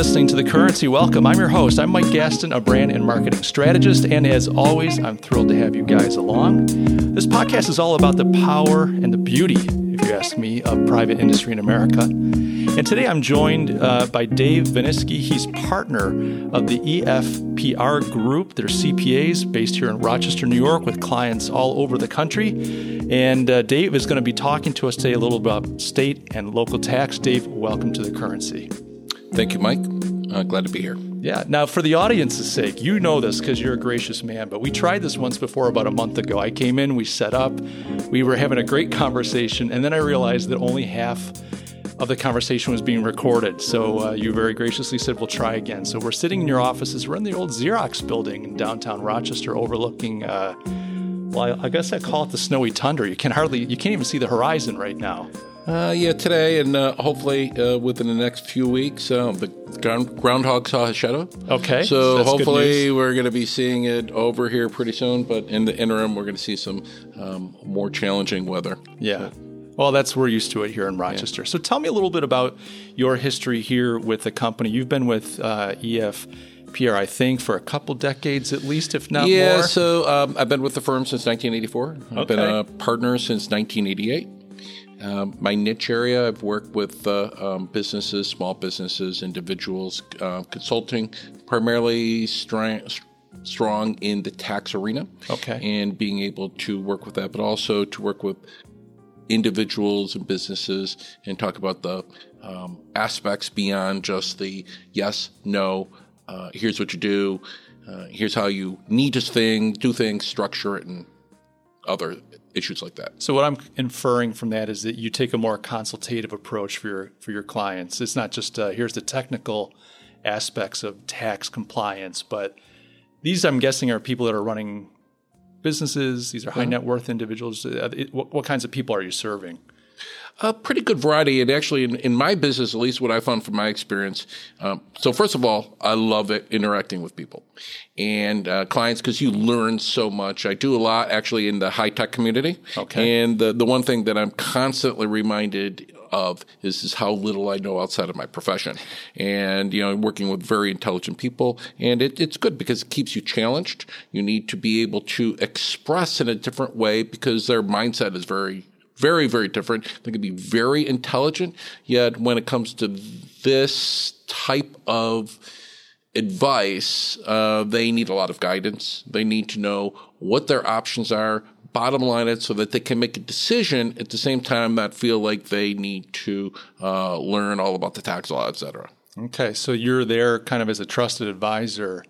listening to The Currency. Welcome. I'm your host. I'm Mike Gaston, a brand and marketing strategist. And as always, I'm thrilled to have you guys along. This podcast is all about the power and the beauty, if you ask me, of private industry in America. And today I'm joined uh, by Dave Veniskey. He's partner of the EFPR Group. They're CPAs based here in Rochester, New York, with clients all over the country. And uh, Dave is going to be talking to us today a little about state and local tax. Dave, welcome to the currency. Thank you, Mike. Uh, glad to be here. Yeah. Now, for the audience's sake, you know this because you're a gracious man, but we tried this once before about a month ago. I came in, we set up, we were having a great conversation, and then I realized that only half of the conversation was being recorded. So uh, you very graciously said, we'll try again. So we're sitting in your offices. We're in the old Xerox building in downtown Rochester overlooking. Uh, well, I guess I call it the snowy tundra. You can hardly, you can't even see the horizon right now. Uh, yeah, today and uh, hopefully uh, within the next few weeks, uh, the ground, groundhog saw his shadow. Okay. So, so hopefully we're going to be seeing it over here pretty soon. But in the interim, we're going to see some um, more challenging weather. Yeah. Well, that's we're used to it here in Rochester. Yeah. So tell me a little bit about your history here with the company. You've been with uh, EF. PR, I think, for a couple decades at least, if not yeah, more. Yeah, so um, I've been with the firm since 1984. I've okay. been a partner since 1988. Um, my niche area, I've worked with uh, um, businesses, small businesses, individuals, uh, consulting, primarily strong, strong in the tax arena. Okay. And being able to work with that, but also to work with individuals and businesses and talk about the um, aspects beyond just the yes, no, uh, here's what you do, uh, here's how you need to thing, do things, structure it, and other issues like that. So what I'm inferring from that is that you take a more consultative approach for your for your clients. It's not just uh, here's the technical aspects of tax compliance, but these I'm guessing are people that are running businesses. These are high net worth individuals. Uh, what, what kinds of people are you serving? A pretty good variety, and actually, in, in, my business, at least what I found from my experience. Um, so, first of all, I love it, interacting with people and uh, clients because you learn so much. I do a lot actually in the high tech community. Okay. And the the one thing that I'm constantly reminded of is, is how little I know outside of my profession. And, you know, working with very intelligent people. And it, it's good because it keeps you challenged. You need to be able to express in a different way because their mindset is very very, very different. They can be very intelligent, yet when it comes to this type of advice, uh, they need a lot of guidance. They need to know what their options are, bottom line it so that they can make a decision at the same time that feel like they need to uh, learn all about the tax law, et cetera. Okay, so you're there kind of as a trusted advisor.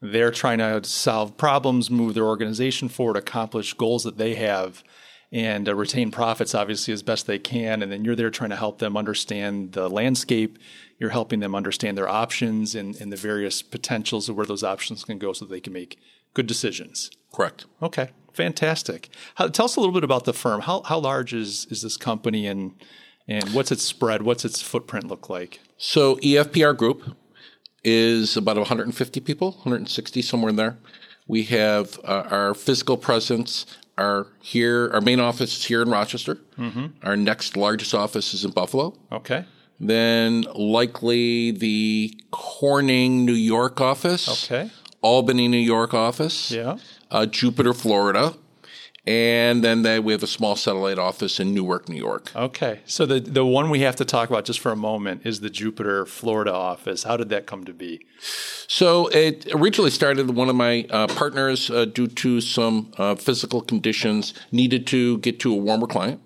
They're trying to solve problems, move their organization forward, accomplish goals that they have and uh, retain profits obviously as best they can. And then you're there trying to help them understand the landscape. You're helping them understand their options and, and the various potentials of where those options can go so they can make good decisions. Correct. Okay, fantastic. How, tell us a little bit about the firm. How, how large is, is this company and, and what's its spread? What's its footprint look like? So EFPR Group is about 150 people, 160 somewhere in there. We have uh, our physical presence are here. Our main office is here in Rochester. Mm-hmm. Our next largest office is in Buffalo. Okay. Then likely the Corning, New York office. Okay. Albany, New York office. Yeah. Uh, Jupiter, Florida. And then they, we have a small satellite office in Newark, New York. Okay. So the, the one we have to talk about just for a moment is the Jupiter, Florida office. How did that come to be? So it originally started one of my uh, partners, uh, due to some uh, physical conditions, needed to get to a warmer climate.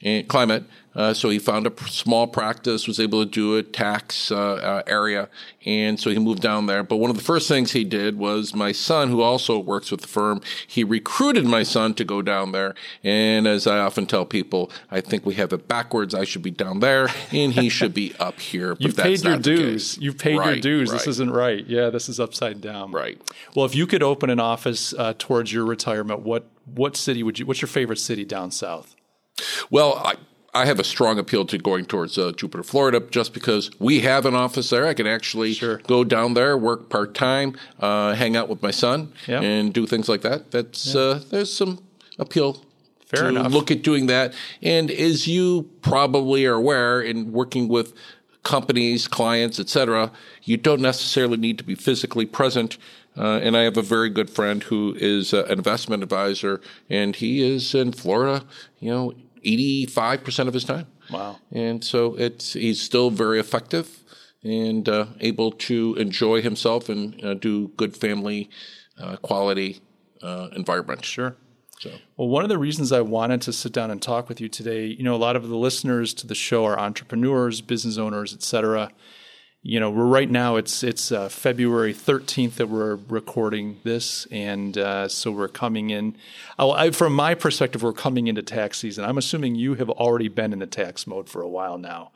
And climate, uh, so he found a small practice, was able to do a tax uh, uh, area, and so he moved down there. But one of the first things he did was my son, who also works with the firm, he recruited my son to go down there. And as I often tell people, I think we have it backwards. I should be down there, and he should be up here. You've paid your dues. You've paid right, your dues. Right. This isn't right. Yeah, this is upside down. Right. Well, if you could open an office uh, towards your retirement, what what city would you? What's your favorite city down south? Well, I, I have a strong appeal to going towards uh, Jupiter, Florida, just because we have an office there. I can actually sure. go down there, work part time, uh, hang out with my son, yep. and do things like that. That's yeah. uh, there's some appeal. Fair to enough. look at doing that, and as you probably are aware, in working with companies, clients, etc., you don't necessarily need to be physically present. Uh, and I have a very good friend who is uh, an investment advisor, and he is in Florida, you know, 85% of his time. Wow. And so it's he's still very effective and uh, able to enjoy himself and uh, do good family uh, quality uh, environment. Sure. So. Well, one of the reasons I wanted to sit down and talk with you today, you know, a lot of the listeners to the show are entrepreneurs, business owners, et cetera you know, we're right now. It's it's uh, February 13th that we're recording this, and uh, so we're coming in. Oh, I, from my perspective, we're coming into tax season. I'm assuming you have already been in the tax mode for a while now.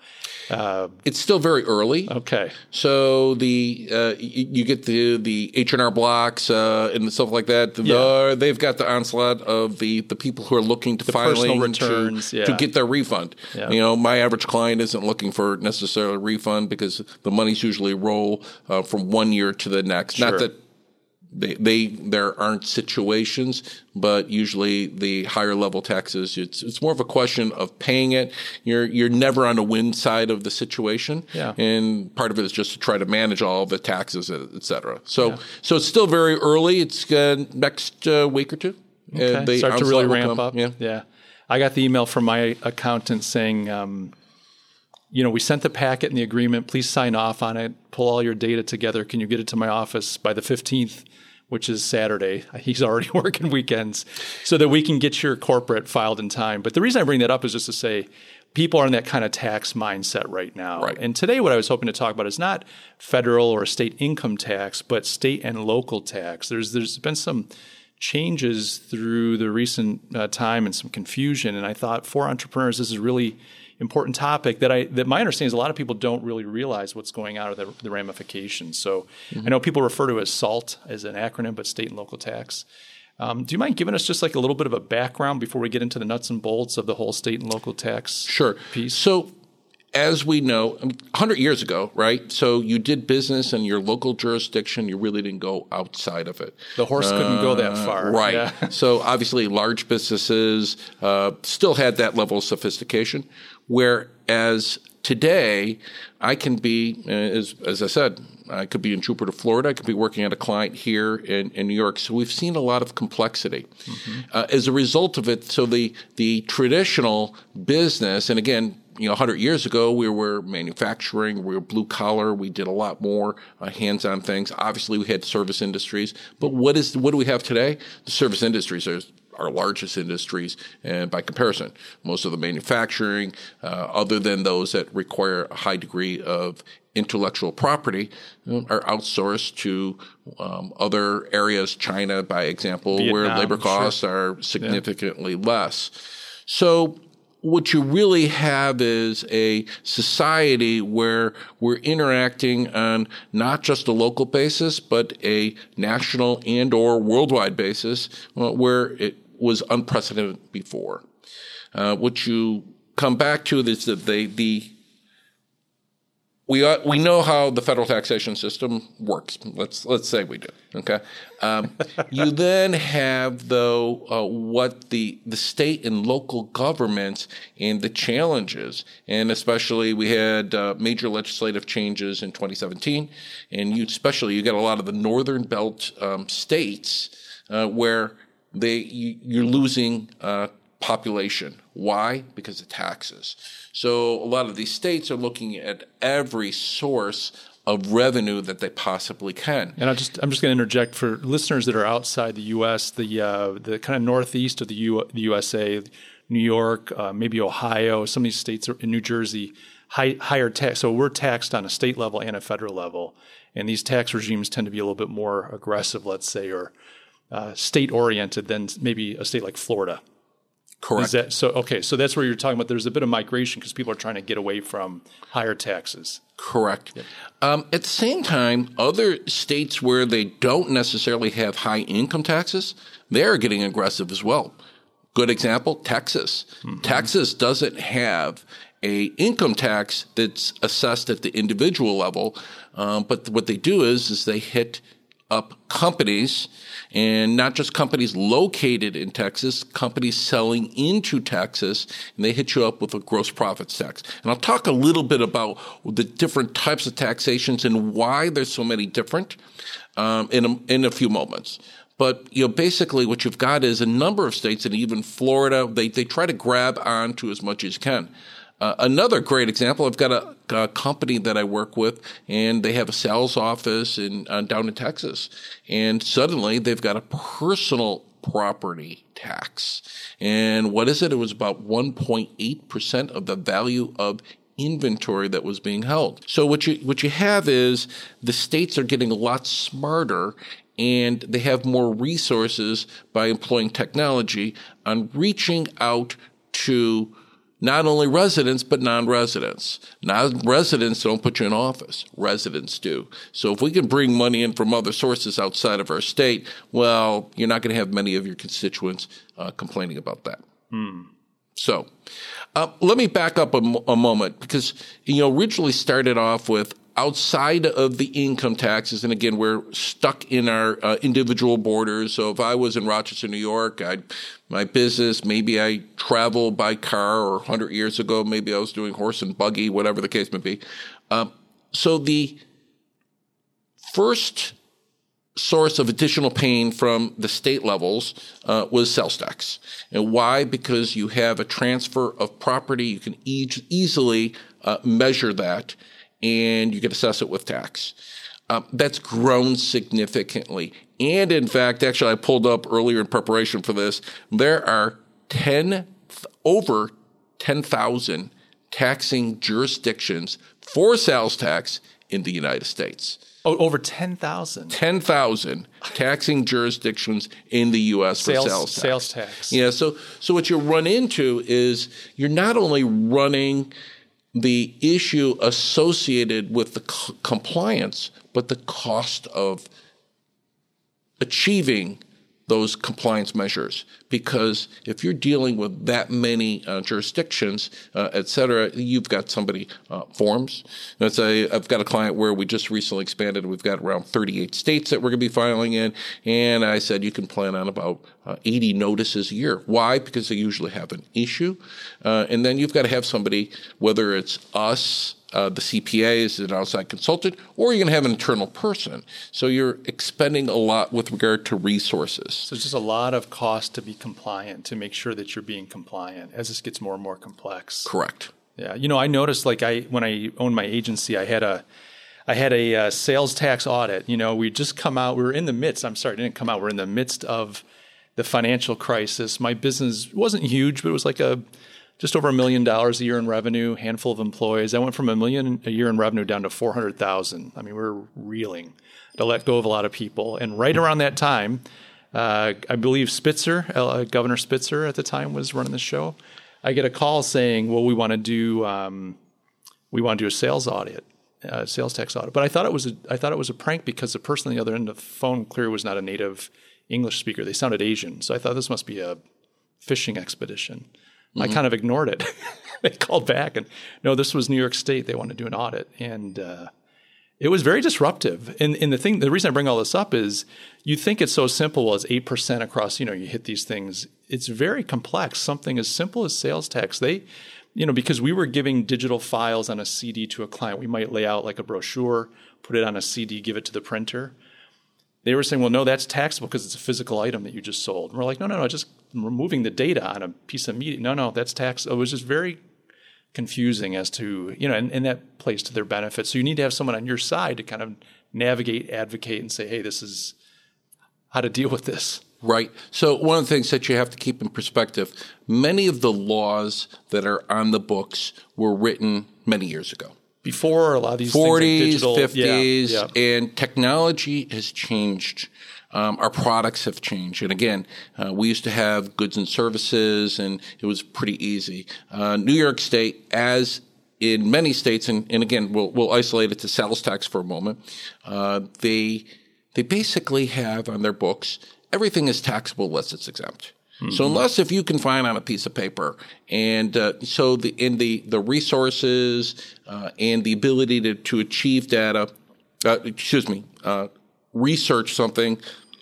Uh, it's still very early. Okay. So the uh, you, you, get the the H and R blocks uh, and stuff like that. Yeah. they've got the onslaught of the the people who are looking to the filing returns to, yeah. to, get their refund. Yeah. You know, my average client isn't looking for necessarily a refund because the money's usually roll uh, from one year to the next. Sure. Not that they, they there aren't situations, but usually the higher level taxes, it's it's more of a question of paying it. You're you're never on the win side of the situation, yeah. and part of it is just to try to manage all the taxes, et cetera. So yeah. so it's still very early. It's uh, next uh, week or two. Okay. Uh, Start to really ramp come. up. Yeah, yeah. I got the email from my accountant saying. Um, you know, we sent the packet and the agreement. Please sign off on it. Pull all your data together. Can you get it to my office by the 15th, which is Saturday? He's already working weekends so that we can get your corporate filed in time. But the reason I bring that up is just to say people are in that kind of tax mindset right now. Right. And today, what I was hoping to talk about is not federal or state income tax, but state and local tax. There's there's been some changes through the recent uh, time and some confusion, and I thought for entrepreneurs, this is really important topic that I that my understanding is a lot of people don't really realize what's going on or the, the ramifications. So mm-hmm. I know people refer to it as SALT as an acronym, but state and local tax. Um, do you mind giving us just like a little bit of a background before we get into the nuts and bolts of the whole state and local tax sure. piece? So as we know, 100 years ago, right? So you did business in your local jurisdiction. You really didn't go outside of it. The horse uh, couldn't go that uh, far. Right. Yeah. so obviously, large businesses uh, still had that level of sophistication. Whereas today, I can be, uh, as, as I said, I could be in Jupiter, Florida. I could be working at a client here in, in New York. So we've seen a lot of complexity. Mm-hmm. Uh, as a result of it, so the, the traditional business, and again, you know, 100 years ago, we were manufacturing, we were blue collar, we did a lot more uh, hands on things. Obviously, we had service industries, but what is, what do we have today? The service industries are our largest industries, and by comparison, most of the manufacturing, uh, other than those that require a high degree of intellectual property, are outsourced to um, other areas, China, by example, Vietnam, where labor costs sure. are significantly yeah. less. So what you really have is a society where we're interacting on not just a local basis, but a national and or worldwide basis uh, where it was unprecedented before. Uh, what you come back to is that the, the we are, we know how the federal taxation system works. Let's let's say we do. Okay. Um, you then have though uh, what the the state and local governments and the challenges, and especially we had uh, major legislative changes in 2017, and you especially you get a lot of the northern belt um, states uh, where they you, you're losing uh, population. Why? Because of taxes. So a lot of these states are looking at every source of revenue that they possibly can. And I just I'm just going to interject for listeners that are outside the U.S. The uh, the kind of northeast of the, U, the USA, New York, uh, maybe Ohio, some of these states in New Jersey, high, higher tax. So we're taxed on a state level and a federal level, and these tax regimes tend to be a little bit more aggressive, let's say, or uh, state oriented than maybe a state like Florida. Correct. Is that so? Okay, so that's where you're talking about. There's a bit of migration because people are trying to get away from higher taxes. Correct. Yep. Um, at the same time, other states where they don't necessarily have high income taxes, they're getting aggressive as well. Good example, Texas. Mm-hmm. Texas doesn't have a income tax that's assessed at the individual level, um, but what they do is is they hit up companies and not just companies located in Texas, companies selling into Texas, and they hit you up with a gross profits tax. And I'll talk a little bit about the different types of taxations and why there's so many different um, in, a, in a few moments. But you know, basically, what you've got is a number of states, and even Florida, they they try to grab onto as much as can. Uh, another great example, I've got a, a, company that I work with, and they have a sales office in uh, down in Texas, and suddenly they've got a personal property tax. And what is it? It was about 1.8 percent of the value of inventory that was being held. So what you what you have is the states are getting a lot smarter and they have more resources by employing technology on reaching out to not only residents, but non-residents. Non-residents don't put you in office. Residents do. So if we can bring money in from other sources outside of our state, well, you're not going to have many of your constituents uh, complaining about that. Hmm. So, uh, let me back up a, a moment because you know originally started off with outside of the income taxes, and again, we're stuck in our uh, individual borders. So if I was in Rochester, New York, I'd my business, maybe I travel by car, or 100 years ago, maybe I was doing horse and buggy, whatever the case may be. Uh, so the first source of additional pain from the state levels uh, was sales tax. And why? Because you have a transfer of property. You can e- easily uh, measure that and you can assess it with tax. Um, that's grown significantly. And in fact, actually, I pulled up earlier in preparation for this. There are 10, over 10,000 taxing jurisdictions for sales tax in the United States. Oh, over 10,000. 10,000 taxing jurisdictions in the U.S. Sales, for sales tax. Sales tax. Yeah. So, so what you run into is you're not only running the issue associated with the c- compliance, but the cost of achieving those compliance measures because if you're dealing with that many uh, jurisdictions, uh, et cetera, you've got somebody uh, forms. Let's say I've got a client where we just recently expanded. We've got around 38 states that we're going to be filing in, and I said you can plan on about uh, 80 notices a year. Why? Because they usually have an issue, uh, and then you've got to have somebody, whether it's us uh, the CPA is an outside consultant, or you're going to have an internal person. So you're expending a lot with regard to resources. So it's just a lot of cost to be compliant, to make sure that you're being compliant as this gets more and more complex. Correct. Yeah, you know, I noticed like I when I owned my agency, I had a I had a uh, sales tax audit. You know, we just come out. We were in the midst. I'm sorry, didn't come out. We're in the midst of the financial crisis. My business wasn't huge, but it was like a just over a million dollars a year in revenue, handful of employees. I went from a million a year in revenue down to 400,000. I mean, we are reeling to let go of a lot of people. And right around that time, uh, I believe Spitzer, uh, Governor Spitzer at the time was running the show. I get a call saying, well, we want to do, um, we want to do a sales audit. Uh, sales tax audit, but I thought it was a, I thought it was a prank because the person on the other end of the phone clearly was not a native English speaker. They sounded Asian, so I thought this must be a fishing expedition. Mm-hmm. I kind of ignored it. they called back and no, this was New York State. They wanted to do an audit, and uh, it was very disruptive. And, and the thing, the reason I bring all this up is you think it's so simple as eight percent across. You know, you hit these things. It's very complex. Something as simple as sales tax. They, you know, because we were giving digital files on a CD to a client, we might lay out like a brochure, put it on a CD, give it to the printer they were saying, well, no, that's taxable because it's a physical item that you just sold. And we're like, no, no, no, just removing the data on a piece of media. No, no, that's tax. It was just very confusing as to, you know, and, and that plays to their benefit. So you need to have someone on your side to kind of navigate, advocate, and say, hey, this is how to deal with this. Right. So one of the things that you have to keep in perspective, many of the laws that are on the books were written many years ago before a lot of these 40s, like 50s, yeah, yeah. and technology has changed. Um, our products have changed. And again, uh, we used to have goods and services, and it was pretty easy. Uh, New York State, as in many states, and, and again, we'll, we'll isolate it to sales tax for a moment. Uh, they they basically have on their books everything is taxable unless it's exempt. Mm-hmm. So unless if you can find on a piece of paper, and uh, so the in the the resources uh, and the ability to to achieve data, uh, excuse me, uh, research something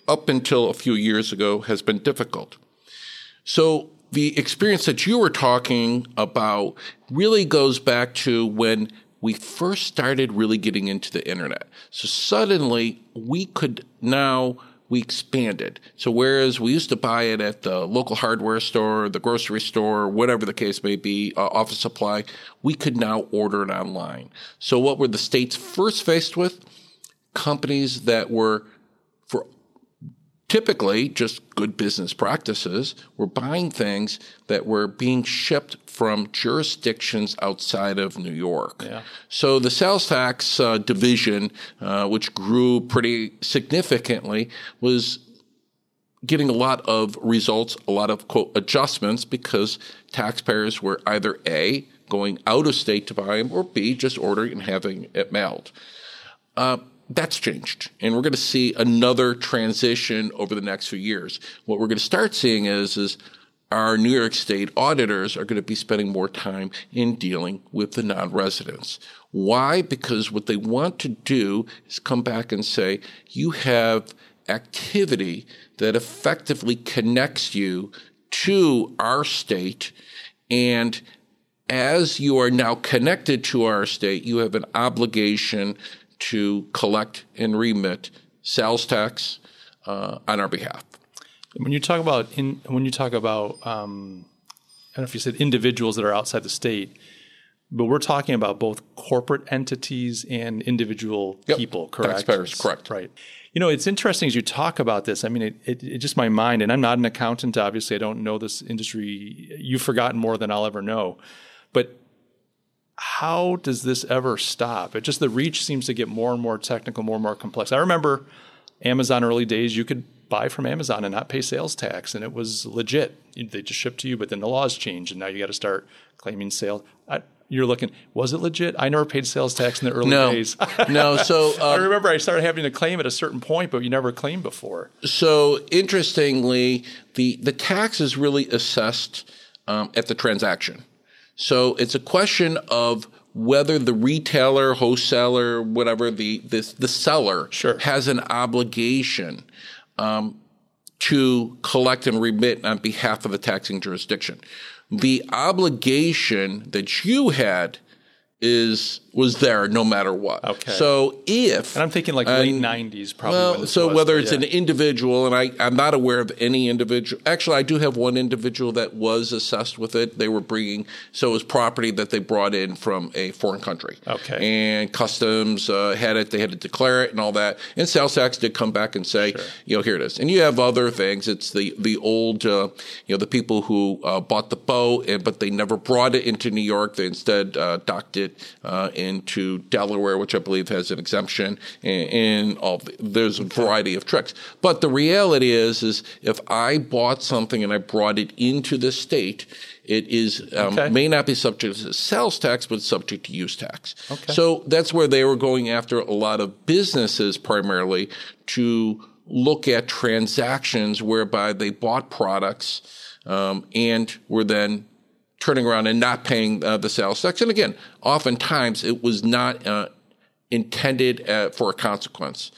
up until a few years ago has been difficult. So the experience that you were talking about really goes back to when we first started really getting into the internet. So suddenly we could now we expanded. So whereas we used to buy it at the local hardware store, the grocery store, whatever the case may be, uh, office supply, we could now order it online. So what were the states first faced with? Companies that were for typically just good business practices were buying things that were being shipped from jurisdictions outside of New York. Yeah. So the sales tax uh, division, uh, which grew pretty significantly, was getting a lot of results, a lot of quote adjustments because taxpayers were either A, going out of state to buy them, or B, just ordering and having it mailed. Uh, that's changed. And we're going to see another transition over the next few years. What we're going to start seeing is, is our New York State auditors are going to be spending more time in dealing with the non-residents. Why? Because what they want to do is come back and say, you have activity that effectively connects you to our state and as you are now connected to our state, you have an obligation to collect and remit sales tax uh, on our behalf. When you talk about in, when you talk about um, I don't know if you said individuals that are outside the state, but we're talking about both corporate entities and individual Yep. people, correct? Taxpayers, correct. Right. You know, it's interesting as you talk about this. I mean, it, it, it just my mind, and I'm not an accountant. Obviously, I don't know this industry. You've forgotten more than I'll ever know. But how does this ever stop? It just the reach seems to get more and more technical, more and more complex. I remember Amazon early days, you could buy from Amazon and not pay sales tax, and it was legit. They just shipped to you, but then the laws change, and now you got to start claiming sales. I, you're looking, was it legit? I never paid sales tax in the early No, days. no. So I uh, remember I started having to claim at a certain point, but you never claimed before. So interestingly, the the tax is really assessed um, at the transaction. So it's a question of whether the retailer, wholesaler, whatever the the, the seller Sure. has an obligation um, to collect and remit on behalf of the taxing jurisdiction. The obligation that you had is was there no matter what. Okay. So if And I'm thinking like late 90s, probably. well, so was, whether it's yeah. an individual, and I, I'm not aware of any individual. Actually, I do have one individual that was assessed with it. They were bringing, so it was property that they brought in from a foreign country. Okay. And customs uh, had it. They had to declare it and all that. And sales tax did come back and say, you know, here it is. And you have other things. It's the the old, uh, you know, the people who uh, bought the boat, and but they never brought it into New York. They instead uh, docked it uh, into Delaware, which I believe has an exemption, and, and all. The, there's a variety of tricks. But the reality is, is if I bought something and I brought it into the state. It is um, Okay. may not be subject to sales tax, but subject to use tax. Okay. So that's where they were going after a lot of businesses primarily to look at transactions whereby they bought products um, and were then turning around and not paying uh, the sales tax. And again, oftentimes it was not uh, intended uh, for a consequence.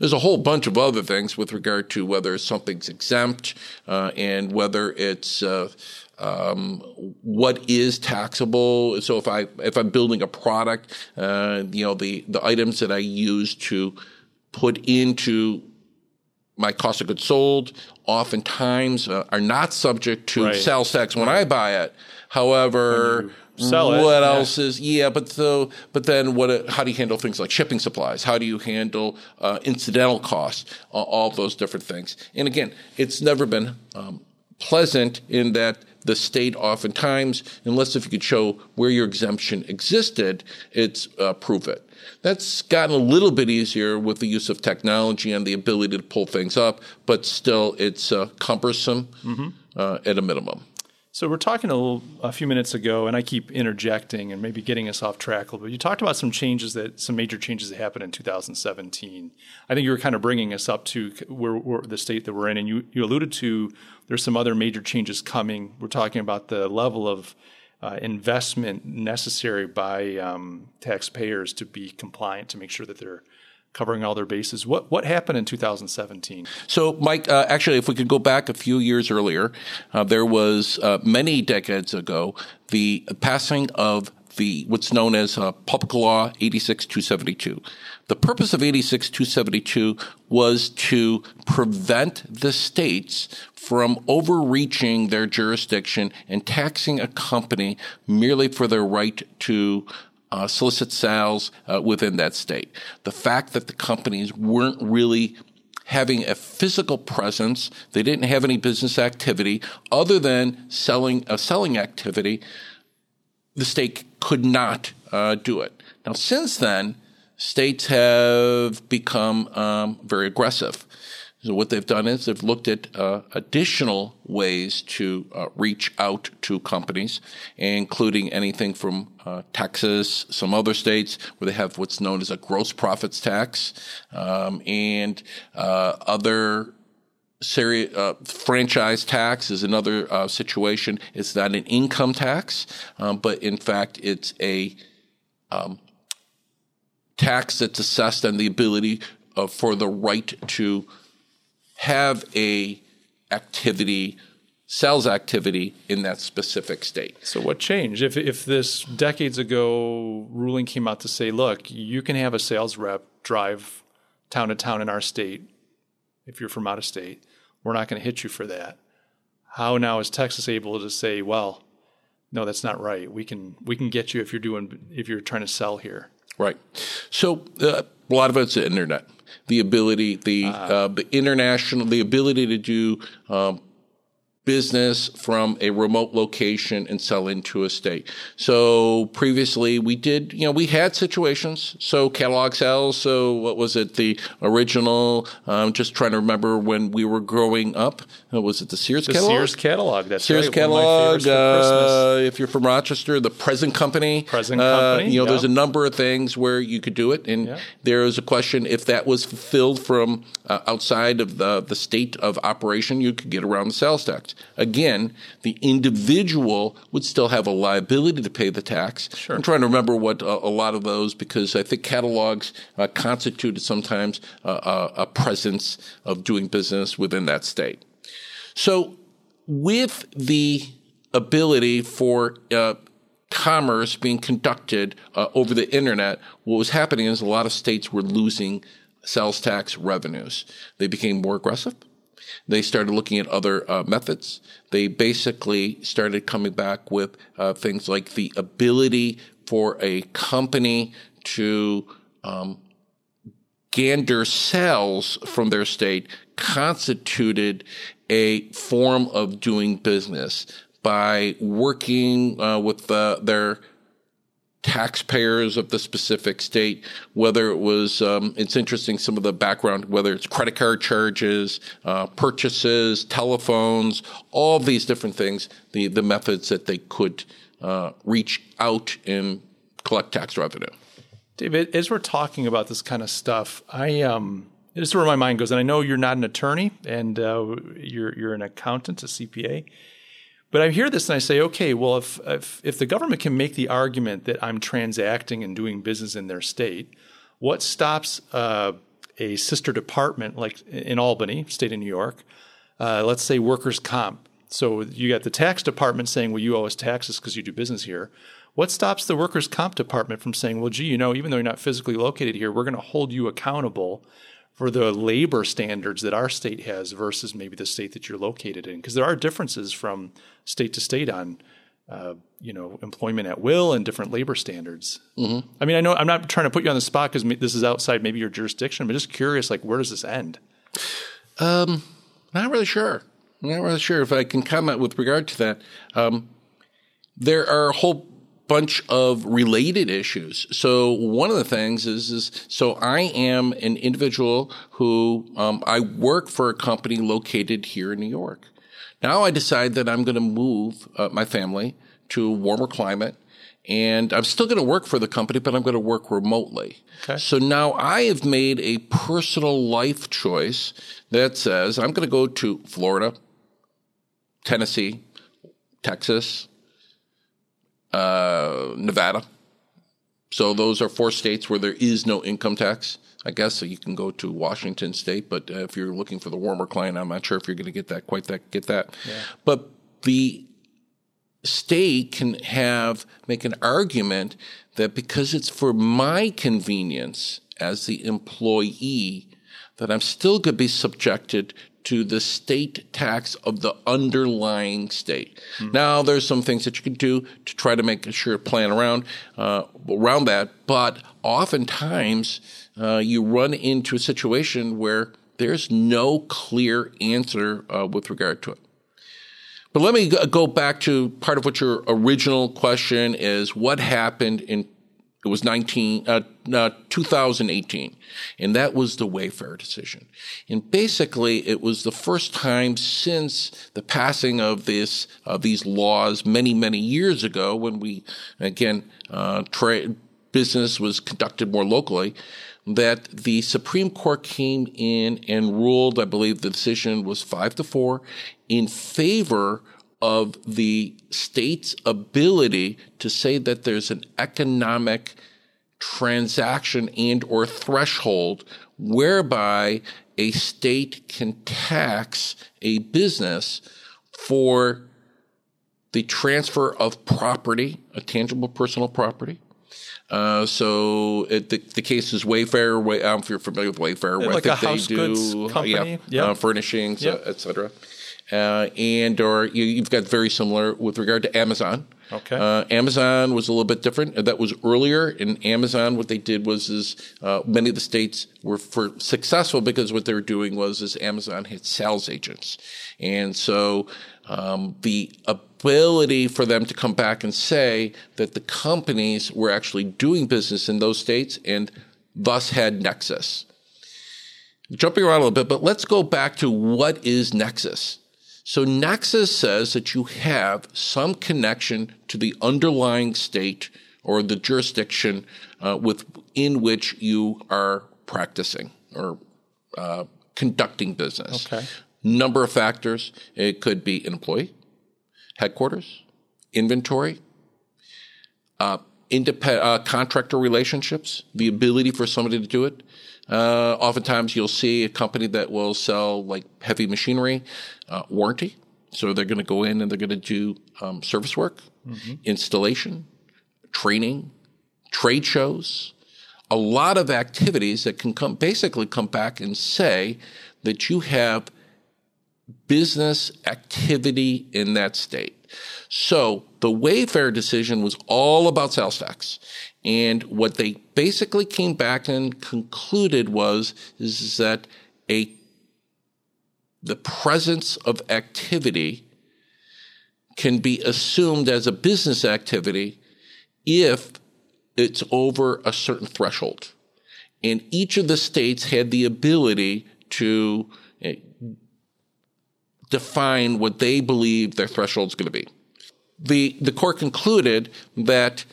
There's a whole bunch of other things with regard to whether something's exempt uh, and whether it's uh, um, what is taxable. So if I if I'm building a product, uh, you know the the items that I use to put into my cost of goods sold oftentimes uh, are not subject to Right. sales tax when I buy it. However, sell it, what yeah. else is yeah? But so but then what? How do you handle things like shipping supplies? How do you handle uh, incidental costs? Uh, all those different things. And again, it's never been um, pleasant in that the state oftentimes, unless if you could show where your exemption existed, it's uh, prove it. That's gotten a little bit easier with the use of technology and the ability to pull things up, but still it's uh, cumbersome uh, at a minimum. So we're talking a, little, a few minutes ago, and I keep interjecting and maybe getting us off track a little bit. You talked about some changes that some major changes that happened in 2017. I think you were kind of bringing us up to where, where the state that we're in, and you, you alluded to there's some other major changes coming. We're talking about the level of uh, investment necessary by um, taxpayers to be compliant to make sure that they're covering all their bases. What what happened in 2017? So, Mike, uh, actually, if we could go back a few years earlier, uh, there was uh, many decades ago the passing of the what's known as uh, Public Law 86272. The purpose of 86272 was to prevent the states from overreaching their jurisdiction and taxing a company merely for their right to uh, solicit sales uh, within that state. The fact that the companies weren't really having a physical presence, they didn't have any business activity other than selling a selling activity. The state could not uh, do it. Now, since then, states have become um, very aggressive. So what they've done is they've looked at uh, additional ways to uh, reach out to companies, including anything from uh, Texas, some other states where they have what's known as a gross profits tax, um, and uh, other Seri- uh, franchise tax is another uh, situation. It's not an income tax, um, but in fact, it's a um, tax that's assessed on the ability uh, for the right to have a activity sales activity in that specific state. So what changed? If if this decades ago ruling came out to say, look, you can have a sales rep drive town to town in our state if you're from out of state, we're not going to hit you for that. How now is Texas able to say, well, no, that's not right. We can we can get you if you're doing if you're trying to sell here. Right. So uh, a lot of it's the internet the ability, the uh, the international, the ability to do um, business from a remote location and sell into a state. So previously we did, you know, we had situations. So catalog sales. So what was it? The original, um, just trying to remember when we were growing up. Uh, was it the Sears the catalog? Sears catalog. That's Sears right. catalog. Uh, if you're from Rochester, the Present Company. Present uh, Company. You know, yeah. there's a number of things where you could do it. And Yeah. there is a question if that was fulfilled from uh, outside of the, the state of operation, you could get around the sales tax. Again, the individual would still have a liability to pay the tax. Sure. I'm trying to remember what uh, a lot of those because I think catalogs uh, constituted sometimes uh, a, a presence of doing business within that state. So, with the ability for uh, commerce being conducted uh, over the internet, what was happening is a lot of states were losing sales tax revenues. They became more aggressive. They started looking at other uh, methods. They basically started coming back with uh, things like the ability for a company to um, gander sales from their state constituted a form of doing business by working uh, with uh, their taxpayers of the specific state, whether it was, um, it's interesting some of the background, whether it's credit card charges, uh, purchases, telephones, all these different things, the, the methods that they could uh, reach out and collect tax revenue. David, as we're talking about this kind of stuff, I um, this is where my mind goes, and I know you're not an attorney and uh, you're you're an accountant, a CPA, but I hear this and I say, okay, well, if if if the government can make the argument that I'm transacting and doing business in their state, what stops uh, a sister department like in Albany, state of New York, uh, let's say workers' comp? So you got the tax department saying, well, you owe us taxes because you do business here. What stops the workers' comp department from saying, well, gee, you know, even though you're not physically located here, we're going to hold you accountable for the labor standards that our state has versus maybe the state that you're located in? Because there are differences from state to state on, uh, you know, employment at will and different labor standards. Mm-hmm. I mean, I know I'm not trying to put you on the spot because this is outside maybe your jurisdiction, but just curious, like, where does this end? Um, not really sure. I'm Not really sure if I can comment with regard to that. Um, there are a whole bunch of related issues. So one of the things is, is so I am an individual who um, I work for a company located here in New York. Now I decide that I'm going to move uh, my family to a warmer climate. And I'm still going to work for the company, but I'm going to work remotely. Okay. So now I have made a personal life choice that says I'm going to go to Florida, Tennessee, Texas, uh, Nevada, So those are four states where there is no income tax. I guess so. You can go to Washington State, but uh, if you're looking for the warmer climate, I'm not sure if you're going to get that quite that get that. Yeah. But the state can have make an argument that because it's for my convenience as the employee, that I'm still going to be subjected to the state tax of the underlying state. Mm-hmm. Now, there's some things that you can do to try to make sure plan around uh, around that, but oftentimes uh, you run into a situation where there's no clear answer uh, with regard to it. But let me go back to part of what your original question is: What happened in it was 19, uh, uh, 2018. And that was the Wayfair decision. And basically, it was the first time since the passing of this, uh, these laws many, many years ago when we, again, uh, tra- business was conducted more locally, that the Supreme Court came in and ruled, I believe the decision was five to four, in favor of the state's ability to say that there's an economic transaction and or threshold whereby a state can tax a business for the transfer of property, a tangible personal property. Uh, so it, the, the case is Wayfair. Way, I don't know if you're familiar with Wayfair. Like I think they do, company. yeah, yep. uh, furnishings, yep. uh, etc uh, and or you, have got very similar with regard to Amazon. Okay. Uh, Amazon was a little bit different. That was earlier. In Amazon, what they did was is uh, many of the states were for successful because what they were doing was is Amazon had sales agents, and so um, the ability for them to come back and say that the companies were actually doing business in those states and thus had nexus. Jumping around a little bit, but let's go back to what is nexus. So Nexus says that you have some connection to the underlying state or the jurisdiction uh, within which you are practicing or uh, conducting business. Okay. Number of factors. It could be an employee, headquarters, inventory, uh, independent uh, contractor relationships, the ability for somebody to do it. Uh, oftentimes you'll see a company that will sell like heavy machinery, uh, warranty. So they're going to go in and they're going to do um, service work, mm-hmm. installation, training, trade shows, a lot of activities that can come basically come back and say that you have business activity in that state. So the Wayfair decision was all about sales tax. And what they basically came back and concluded was is that a the presence of activity can be assumed as a business activity if it's over a certain threshold. And each of the states had the ability to eh, define what they believe their threshold is going to be. The, the court concluded that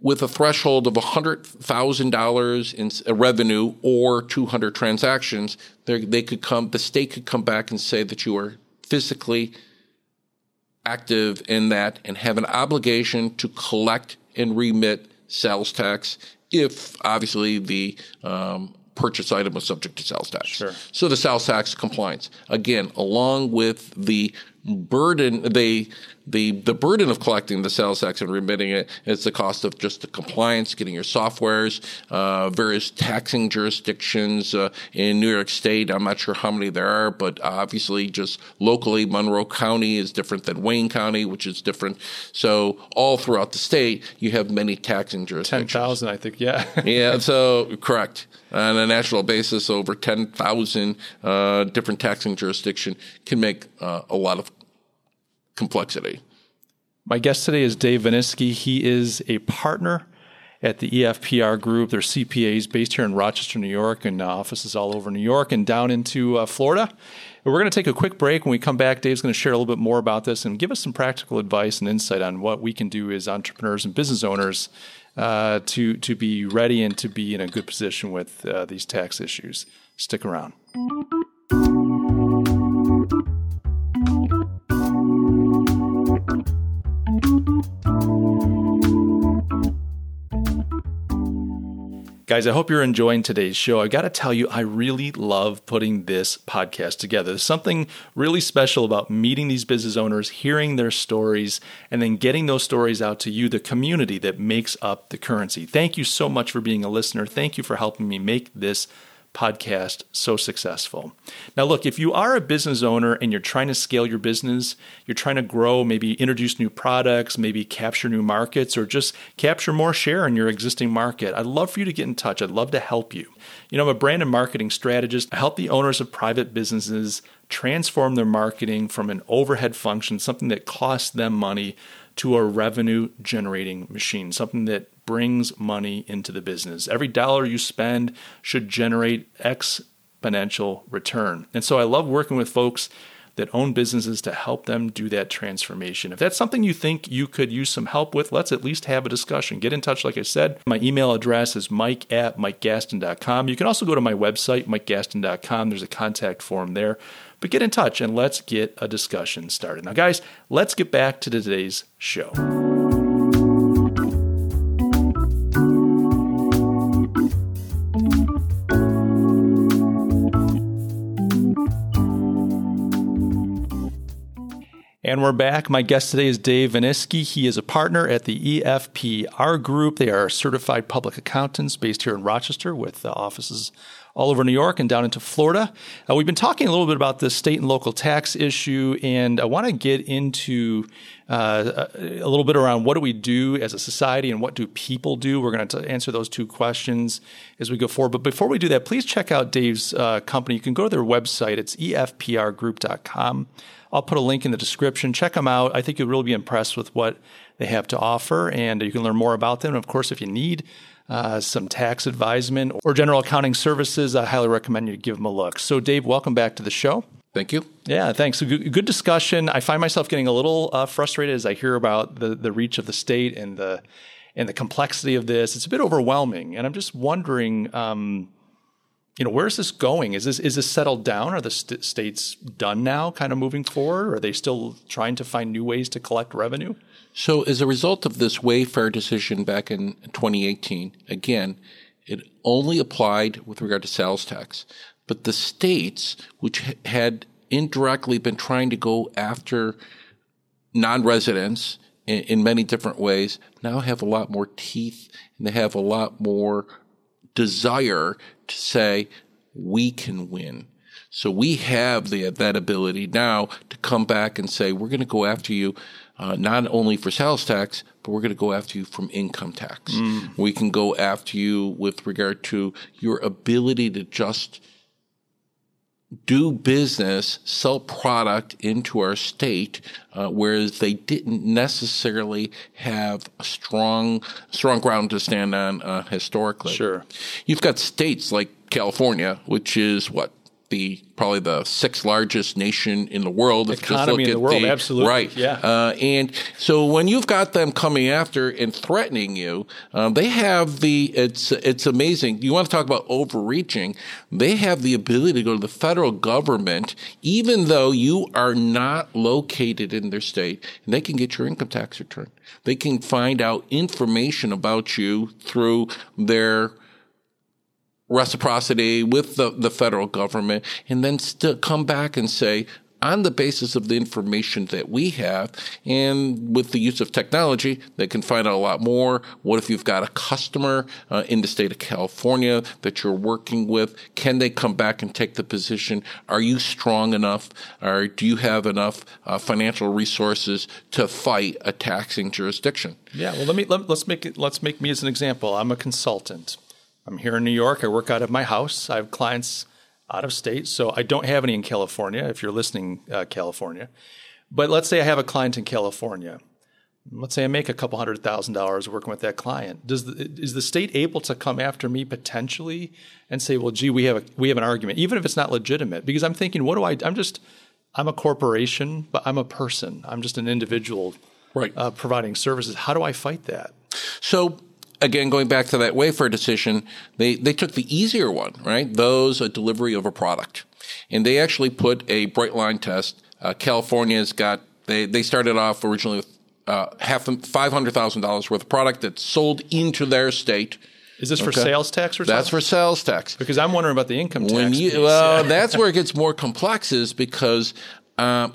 with a threshold of $100,000 in revenue or 200 transactions, they could come, the state could come back and say that you are physically active in that and have an obligation to collect and remit sales tax if obviously the um, purchase item was subject to sales tax. Sure. So the sales tax compliance, again, along with the burden, they the the burden of collecting the sales tax and remitting it is the cost of just the compliance, getting your softwares, uh, various taxing jurisdictions uh, in New York State. I'm not sure how many there are, but obviously, just locally, Monroe County is different than Wayne County, which is different. So all throughout the state, you have many taxing jurisdictions. Ten thousand, I think. Yeah. yeah. So correct. On a national basis, over ten thousand uh, different taxing jurisdiction can make uh, a lot of complexity. My guest today is Dave Veniskey. He is a partner at the EFPR Group. They're CPAs based here in Rochester, New York, and uh, offices all over New York and down into uh, Florida. And we're going to take a quick break. When we come back, Dave's going to share a little bit more about this and give us some practical advice and insight on what we can do as entrepreneurs and business owners uh, to to be ready and to be in a good position with uh, these tax issues. Stick around. Guys, I hope you're enjoying today's show. I got to tell you, I really love putting this podcast together. There's something really special about meeting these business owners, hearing their stories, and then getting those stories out to you, the community that makes up the currency. Thank you so much for being a listener. Thank you for helping me make this podcast so successful. Now, look, if you are a business owner and you're trying to scale your business, you're trying to grow, maybe introduce new products, maybe capture new markets, or just capture more share in your existing market, I'd love for you to get in touch. I'd love to help you. You know, I'm a brand and marketing strategist. I help the owners of private businesses transform their marketing from an overhead function, something that costs them money, to a revenue generating machine, something that brings money into the business. Every dollar you spend should generate exponential return. And so I love working with folks that own businesses to help them do that transformation. If that's something you think you could use some help with, let's at least have a discussion. Get in touch, like I said. My email address is mike at mikegaston.com. You can also go to my website, mikegaston.com. There's a contact form there. But get in touch and let's get a discussion started. Now, guys, let's get back to today's show. And we're back. My guest today is Dave Veniskey. He is a partner at the EFPR Group. They are certified public accountants based here in Rochester with offices all over New York and down into Florida. Uh, we've been talking a little bit about the state and local tax issue, and I want to get into uh, a little bit around what do we do as a society and what do people do. We're going to answer those two questions as we go forward. But before we do that, please check out Dave's uh, company. You can go to their website. It's efprgroup.com. I'll put a link in the description. Check them out. I think you'll really be impressed with what they have to offer, and you can learn more about them. And of course, if you need uh, some tax advisement or general accounting services, I highly recommend you give them a look. So, Dave, welcome back to the show. Thank you. Yeah, thanks. Good, good discussion. I find myself getting a little uh, frustrated as I hear about the the reach of the state and the and the complexity of this. It's a bit overwhelming, and I'm just wondering. Um, you know, where is this going? Is this is this settled down? Are the st- states done now, kind of moving forward? Or are they still trying to find new ways to collect revenue? So, as a result of this Wayfair decision back in 2018, again, it only applied with regard to sales tax, but the states which had indirectly been trying to go after non-residents in, in many different ways now have a lot more teeth and they have a lot more desire to say, we can win. So we have the, that ability now to come back and say, we're going to go after you, uh, not only for sales tax, but we're going to go after you from income tax. Mm. We can go after you with regard to your ability to just do business, sell product into our state, uh, whereas they didn't necessarily have a strong, strong ground to stand on uh, historically. Sure. You've got states like California, which is what the probably the sixth largest nation in the world. Economy in the world, the, absolutely. Right. Yeah. Uh, and so when you've got them coming after and threatening you, um, they have the, it's, it's amazing. You want to talk about overreaching. They have the ability to go to the federal government, even though you are not located in their state, and they can get your income tax return. They can find out information about you through their reciprocity with the, the federal government and then still come back and say, on the basis of the information that we have and with the use of technology, they can find out a lot more. What if you've got a customer uh, in the state of California that you're working with? Can they come back and take the position? Are you strong enough or do you have enough uh, financial resources to fight a taxing jurisdiction? Yeah, well, let me let, let's make it, let's make me as an example. I'm a consultant. I'm here in New York. I work out of my house. I have clients out of state, so I don't have any in California. If you're listening, uh, California, but let's say I have a client in California. Let's say I make a couple hundred thousand dollars working with that client. Does the, is the state able to come after me potentially and say, "Well, gee, we have a, we have an argument," even if it's not legitimate? Because I'm thinking, what do I? I'm just I'm a corporation, but I'm a person. I'm just an individual, right? Uh, providing services. How do I fight that? So again, going back to that Wayfair decision, they, they took the easier one, right? Those a delivery of a product. And they actually put a bright line test. Uh, California's got, they, they started off originally with uh, half $500,000 worth of product that's sold into their state. Is this for Okay. sales tax or something? That's for sales tax. because I'm wondering about the income tax. You, well, that's where it gets more complex, is because um,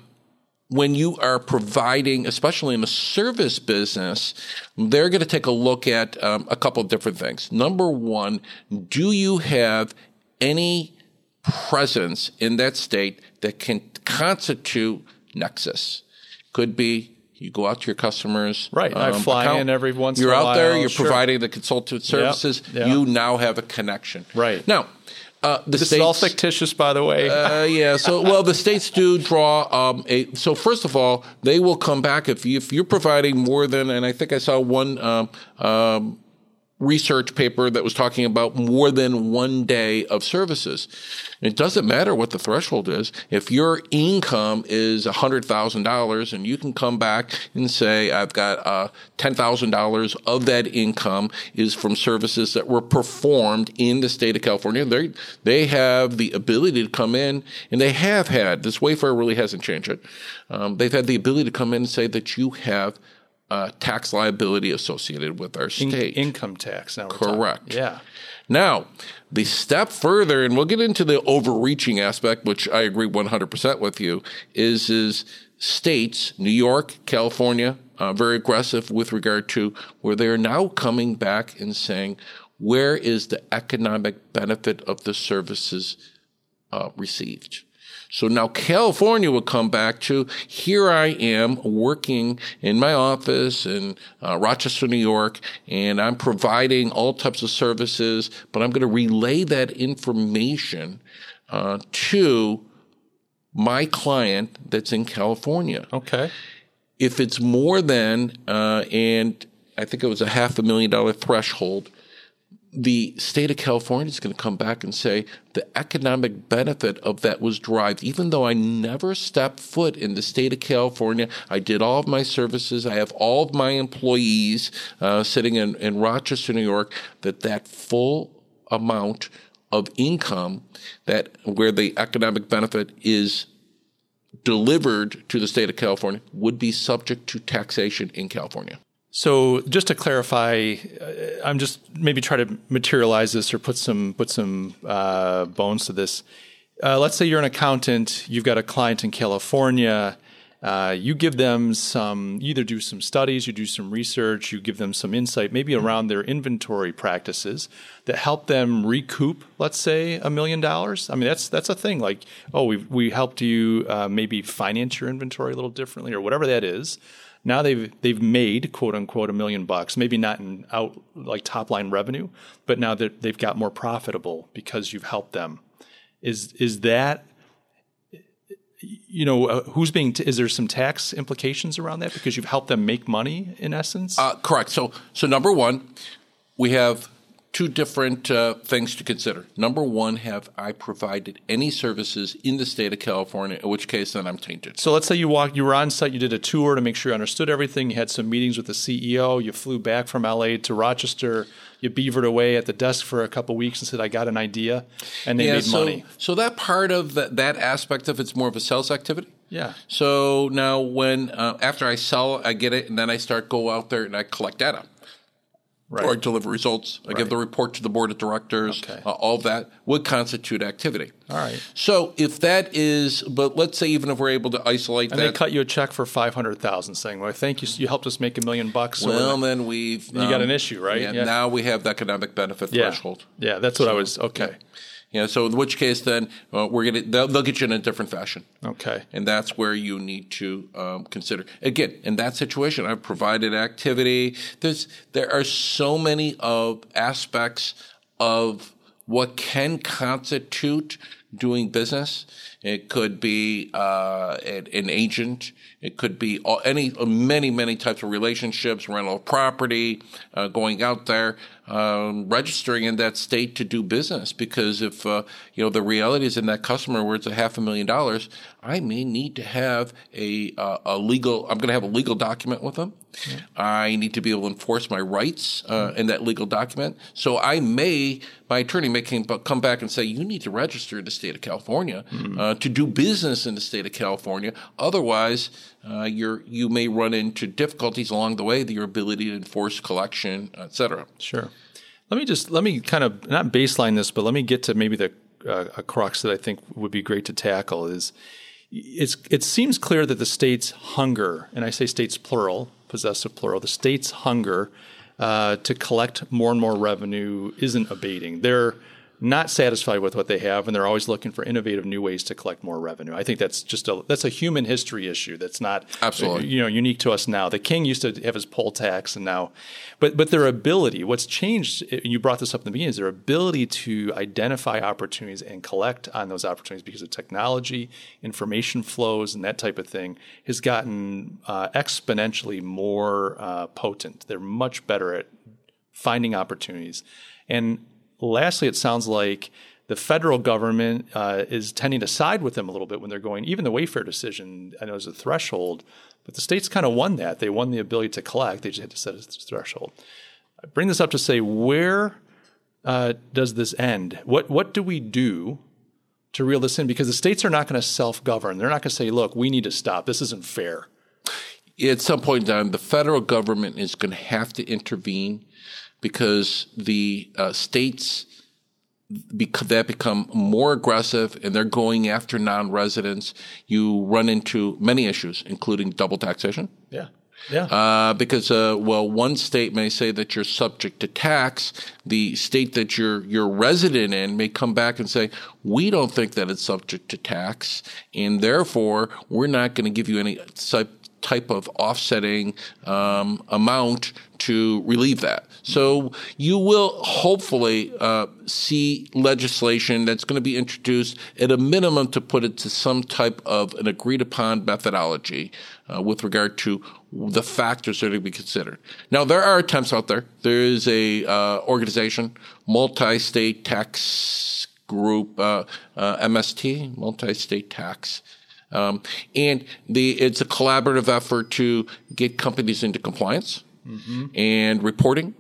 when you are providing, especially in a service business, they're going to take a look at um, a couple of different things. Number one, do you have any presence in that state that can constitute nexus? Could be you go out to your customers. um, Right. I fly in every once in You're out there. You're sure. providing the consultative services. yeah. You now have a connection. Right. now. Uh, the this is all fictitious, by the way. uh, yeah. So, well, the states do draw um, a. So, first of all, they will come back if you, if you're providing more than, and I think I saw one um, um, research paper that was talking about more than one day of services. It doesn't matter what the threshold is. If your income is $100,000 and you can come back and say, I've got uh, $10,000 of that income is from services that were performed in the state of California, they, they have the ability to come in and they have had, this Wayfair really hasn't changed it. Um, they've had the ability to come in and say that you have uh, tax liability associated with our In- state. income tax. Now we're talking. Correct. Yeah. Now, the step further, and we'll get into the overreaching aspect, which I agree 100% with you, is, is states, New York, California, uh, very aggressive with regard to where they are now coming back and saying, where is the economic benefit of the services uh, received? So now California will come back to here I am working in my office in uh, Rochester, New York, and I'm providing all types of services, but I'm going to relay that information uh, to my client that's in California. Okay. If it's more than, uh, and I think it was a half a million dollar threshold, the state of California is going to come back and say the economic benefit of that was derived, even though I never stepped foot in the state of California. I did all of my services. I have all of my employees uh, sitting in, in Rochester, New York, that that full amount of income that where the economic benefit is delivered to the state of California would be subject to taxation in California. So just to clarify, uh, I'm just maybe try to materialize this or put some put some uh, bones to this. Uh, let's say you're an accountant, you've got a client in California. Uh, you give them some, either do some studies, you do some research, you give them some insight, maybe around their inventory practices that help them recoup, let's say, a million dollars. I mean, that's that's a thing. Like, oh, we we helped you uh, maybe finance your inventory a little differently or whatever that is. Now they've they've made quote unquote a million bucks, maybe not in out like top line revenue, but now that they've got more profitable because you've helped them. Is is that you know uh, who's being t- is there some tax implications around that because you've helped them make money in essence? Uh, correct. So, so number one, we have two different uh, things to consider. Number one, have I provided any services in the state of California? In which case, then I'm tainted. So let's say you walked, you were on site, you did a tour to make sure you understood everything. You had some meetings with the CEO. You flew back from LA to Rochester. You beavered away at the desk for a couple weeks and said, "I got an idea," and they made so, money. So that part of that, that aspect of it's more of a sales activity. Yeah. So now, when uh, after I sell, I get it, and then I start go out there and I collect data. Right. Or I deliver results. I give the report to the board of directors. Okay. Uh, all that would constitute activity. All right. So if that is, but let's say even if we're able to isolate And that, they cut you a check for five hundred thousand, saying, "Well, thank you. You helped us make a million bucks." so well, then we've um, You got an issue, right? Yeah, Yeah. Now we have the economic benefit yeah, threshold. yeah, that's what I was. Okay, Yeah. Yeah, so in which case, then uh, we're gonna they'll, they'll get you in a different fashion. okay, And that's where you need to um, consider. Again, in that situation, I've provided activity. There's there are so many of aspects of what can constitute doing business. It could be uh, an, agent. It could be any many many types of relationships, rental of property, uh, going out there, um, registering in that state to do business. Because if uh, you know the reality is in that customer where it's a half a million dollars, I may need to have a uh, a legal. I'm going to have a legal document with them. I need to be able to enforce my rights uh, in that legal document. So I may, my attorney may come back and say, you need to register in the state of California uh, to do business in the state of California. Otherwise, uh, you may run into difficulties along the way, your ability to enforce collection, et cetera. sure. Let me just let me kind of not baseline this, but let me get to maybe the uh, a crux that I think would be great to tackle is it seems clear that the state's hunger, and I say states plural, possessive plural, the state's hunger uh, to collect more and more revenue isn't abating. They're not satisfied with what they have, and they're always looking for innovative new ways to collect more revenue. I think that's just a that's a human history issue. That's not absolutely you know unique to us now. The king used to have his poll tax, and now, but but their ability, what's changed? You brought this up in the beginning, is their ability to identify opportunities and collect on those opportunities because of technology, information flows, and that type of thing has gotten uh, exponentially more uh, potent. They're much better at finding opportunities and lastly, it sounds like the federal government uh, is tending to side with them a little bit when they're going. Even the Wayfair decision, I know, is a threshold, but the states kind of won that. They won the ability to collect. They just had to set a threshold. I bring this up to say, where uh, does this end? What what do we do to reel this in? Because the states are not going to self govern. They're not going to say, "Look, we need to stop. This isn't fair." At some point in time, the federal government is going to have to intervene because the uh, states because that become more aggressive and they're going after non-residents, you run into many issues, including double taxation. Yeah. Yeah. Uh, because, uh, well, one state may say that you're subject to tax. The state that you're, you're resident in may come back and say, we don't think that it's subject to tax. And therefore, we're not going to give you any type of offsetting um, amount to relieve that. So you will hopefully uh, see legislation that's going to be introduced at a minimum to put it to some type of an agreed upon methodology uh, with regard to the factors that are to be considered. Now there are attempts out there. There is a uh, organization, multi-state tax group, uh, uh, MST, multi-state tax. Um, and the, it's a collaborative effort to get companies into compliance mm-hmm. and reporting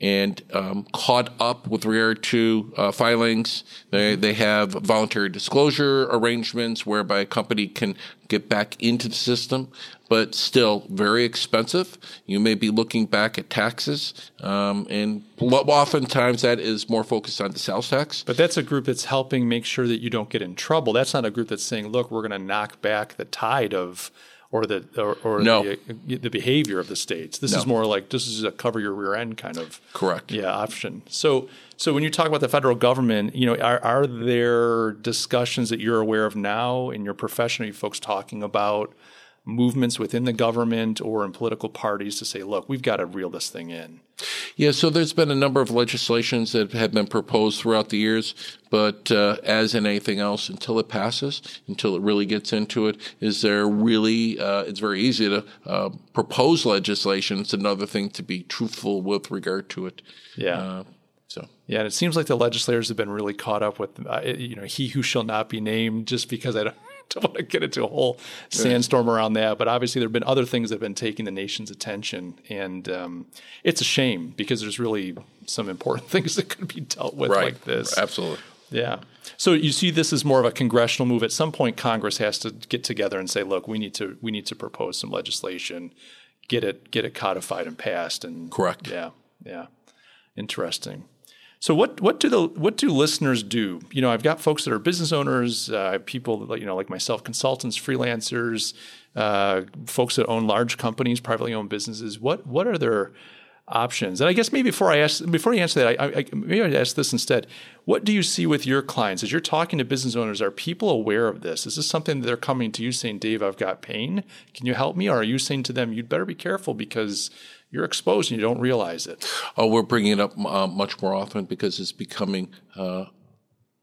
and um, caught up with regard to uh, filings. They, they have voluntary disclosure arrangements whereby a company can get back into the system, but still very expensive. You may be looking back at taxes, um, and oftentimes that is more focused on the sales tax. But that's a group that's helping make sure that you don't get in trouble. That's not a group that's saying, look, we're going to knock back the tide of or the or, or no. the, the, behavior of the states. This no. is more like this is a cover your rear end kind of correct. Yeah, option. So so when you talk about the federal government, you know, are are there discussions that you're aware of now in your profession? Are you folks talking about movements within the government or in political parties to say, look, we've got to reel this thing in? Yeah, so there's been a number of legislations that have been proposed throughout the years, but uh, as in anything else, until it passes, until it really gets into it, is there really, uh, it's very easy to uh, propose legislation. It's another thing to be truthful with regard to it. Yeah. Uh, so yeah, and it seems like the legislators have been really caught up with, uh, you know, he who shall not be named, just because I don't, don't want to get into a whole sandstorm around that. But obviously, there have been other things that have been taking the nation's attention, and um, it's a shame because there's really some important things that could be dealt with right. like this. Absolutely. Yeah. So you see, this is more of a congressional move. At some point, Congress has to get together and say, "Look, we need to we need to propose some legislation, get it get it codified and passed." And correct. Yeah. Yeah. Interesting. So what what do the what do listeners do? You know, I've got folks that are business owners, uh, people you know like myself, consultants, freelancers, uh, folks that own large companies, privately owned businesses. What what are their options? And I guess maybe before I ask before you answer that, I, I, maybe I'd ask this instead. What do you see with your clients as you're talking to business owners? Are people aware of this? Is this something that they're coming to you saying, "Dave, I've got pain. Can you help me?" Or are you saying to them, "You'd better be careful because you're exposed and you don't realize it. Oh, we're bringing it up uh, much more often because it's becoming uh,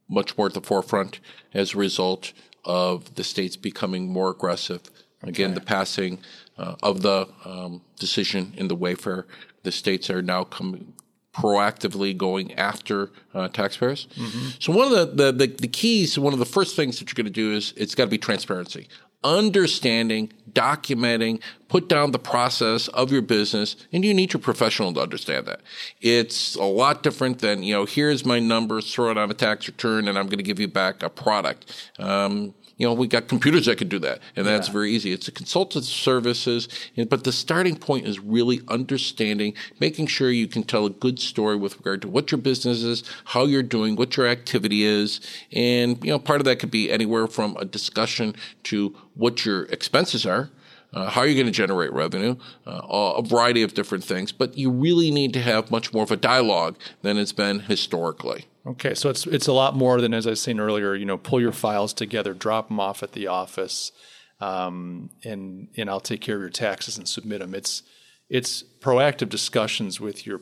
much more at the forefront as a result of the states becoming more aggressive. Okay. Again, the passing uh, of the um, decision in the Wayfair, the states are now coming proactively going after uh, taxpayers. Mm-hmm. So one of the, the, the, the keys, one of the first things that you're going to do is it's got to be transparency understanding, documenting, put down the process of your business, and you need your professional to understand that. It's a lot different than, you know, here's my numbers, throw it on a tax return, and I'm going to give you back a product. Um, you know, we got computers that can do that, and that's yeah. very easy. It's a consultative services, but the starting point is really understanding, making sure you can tell a good story with regard to what your business is, how you're doing, what your activity is, and you know, part of that could be anywhere from a discussion to what your expenses are. Uh, how are you going to generate revenue? Uh, a variety of different things, but you really need to have much more of a dialogue than it's been historically. Okay, so it's it's a lot more than as I was saying earlier. You know, pull your files together, drop them off at the office, um, and and I'll take care of your taxes and submit them. It's it's proactive discussions with your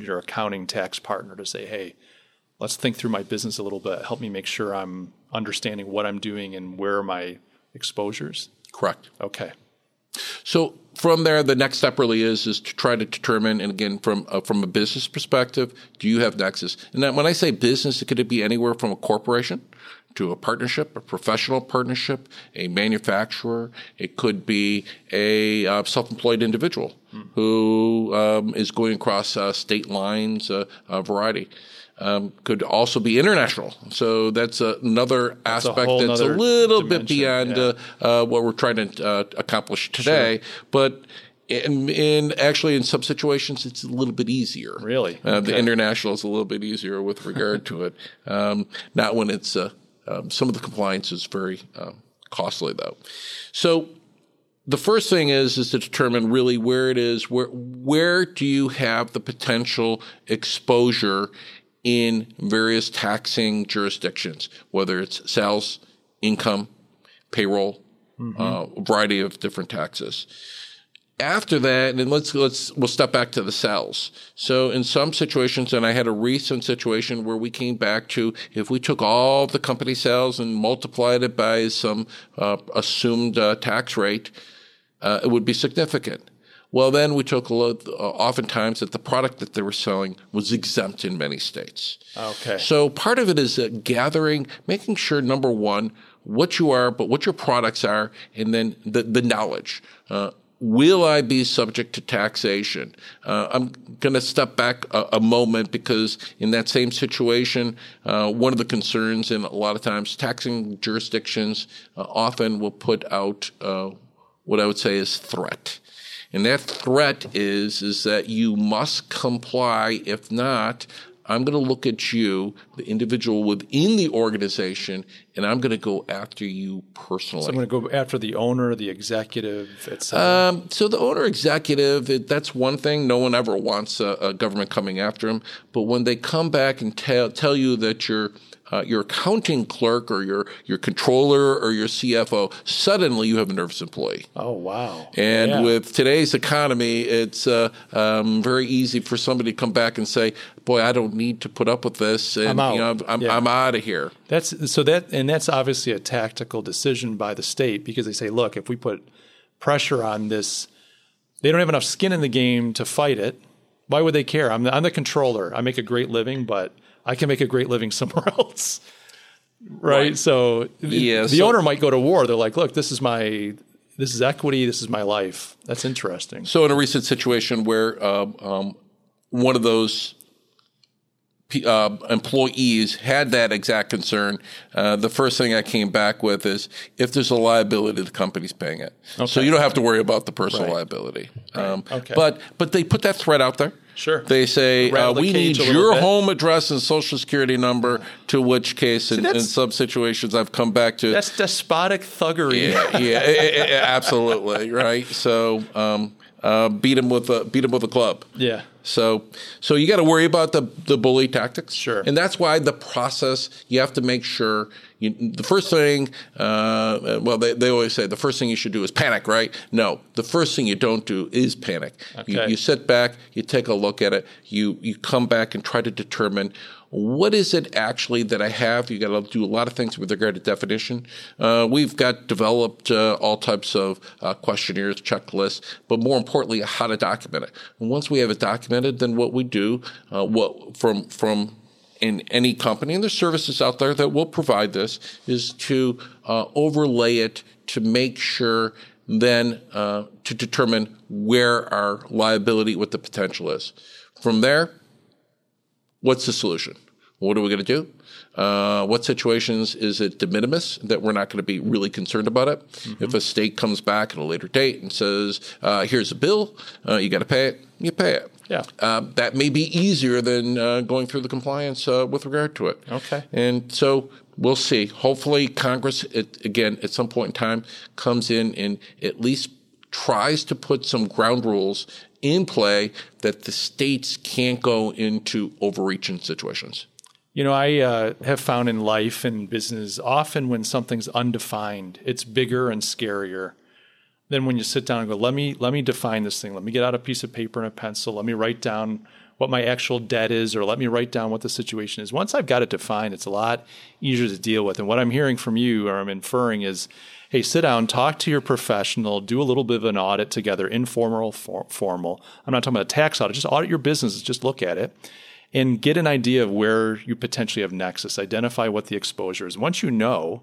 your accounting tax partner to say, hey, let's think through my business a little bit. Help me make sure I'm understanding what I'm doing and where are my exposures. Correct. Okay. So from there, the next step really is is to try to determine, and again, from uh, from a business perspective, do you have nexus? And that when I say business, it could be anywhere from a corporation to a partnership, a professional partnership, a manufacturer. It could be a uh, self-employed individual mm. who um, is going across uh, state lines, uh, a variety um, could also be international. So that's another that's aspect a that's a little bit beyond yeah. uh, uh, what we're trying to uh, accomplish today. Sure. But in, in, actually in some situations it's a little bit easier. Really, uh, okay. the international is a little bit easier with regard to it. Um, not when it's uh, um, some of the compliance is very um, costly though. So the first thing is is to determine really where it is where where do you have the potential exposure in various taxing jurisdictions, whether it's sales, income, payroll, mm-hmm. uh, a variety of different taxes. After that, and let's let's we'll step back to the sales. So in some situations, and I had a recent situation where we came back to if we took all the company sales and multiplied it by some uh, assumed uh, tax rate, uh, it would be significant. Well, then we took a look, uh, oftentimes that the product that they were selling was exempt in many states. Okay. So part of it is uh, gathering, making sure, number one, what you are, but what your products are, and then the, the knowledge. Uh, will I be subject to taxation? Uh, I'm going to step back a, a, moment because in that same situation, uh, one of the concerns, and a lot of times taxing jurisdictions uh, often will put out uh, what I would say is threat. And that threat is, is that you must comply. If not, I'm going to look at you, the individual within the organization, and I'm going to go after you personally. So I'm going to go after the owner, the executive, etc. Um, so the owner, executive, it, that's one thing. No one ever wants a, a government coming after them. But when they come back and tell tell you that you're uh, your accounting clerk or your your controller or your CFO, suddenly you have a nervous employee. Oh wow! And yeah. with today's economy, it's uh, um, very easy for somebody to come back and say, "Boy, I don't need to put up with this," and I'm out. You know, I'm, yeah. I'm out of here. That's so that, and that's obviously a tactical decision by the state because they say, "Look, if we put pressure on this." They don't have enough skin in the game to fight it. Why would they care? I'm the, I'm the controller. I make a great living, but I can make a great living somewhere else. Right? right. So yeah, the so, owner might go to war. They're like, look, this is my this is equity. This is my life. That's interesting. So in a recent situation where um, um, one of those uh, employees had that exact concern, uh, the first thing I came back with is if there's a liability, the company's paying it. Okay. So you don't have to worry about the personal right. liability. Right. Um, okay. But but they put that threat out there. Sure. They say uh, we need your bit. home address and social security number. To which case, See, in, in, some situations, I've come back to that's despotic thuggery. Yeah, yeah, yeah absolutely right. So um, uh, beat him with a beat him with a club. Yeah. So so you got to worry about the the bully tactics. Sure. And that's why the process you have to make sure you, the first thing. Uh, well, they they always say the first thing you should do is panic, right? No, the first thing you don't do is panic. Okay. You, you sit back, you take a look at it, you you come back and try to determine what is it actually that I have? You got to do a lot of things with regard to definition. Uh, we've got developed uh, all types of uh, questionnaires, checklists, but more importantly, how to document it. And once we have it documented, then what we do, uh, what from from in any company, and there's services out there that will provide this, is to uh, overlay it to make sure then uh, to determine where our liability, what the potential is. From there, What's the solution? What are we going to do? Uh, what situations is it de minimis that we're not going to be really concerned about it? Mm-hmm. If a state comes back at a later date and says, uh, "Here's a bill, uh, you got to pay it," you pay it. Yeah, uh, that may be easier than uh, going through the compliance uh, with regard to it. Okay, and so we'll see. Hopefully, Congress it, again at some point in time comes in and at least tries to put some ground rules in play that the states can't go into overreaching situations. You know, I uh, have found in life and business, often when something's undefined, it's bigger and scarier than when you sit down and go, "Let me let me define this thing. Let me get out a piece of paper and a pencil. Let me write down what my actual debt is, or let me write down what the situation is." Once I've got it defined, it's a lot easier to deal with. And what I'm hearing from you, or I'm inferring, is hey, sit down, talk to your professional, do a little bit of an audit together, informal, for, formal. I'm not talking about a tax audit, just audit your business, just look at it and get an idea of where you potentially have nexus, identify what the exposure is. Once you know,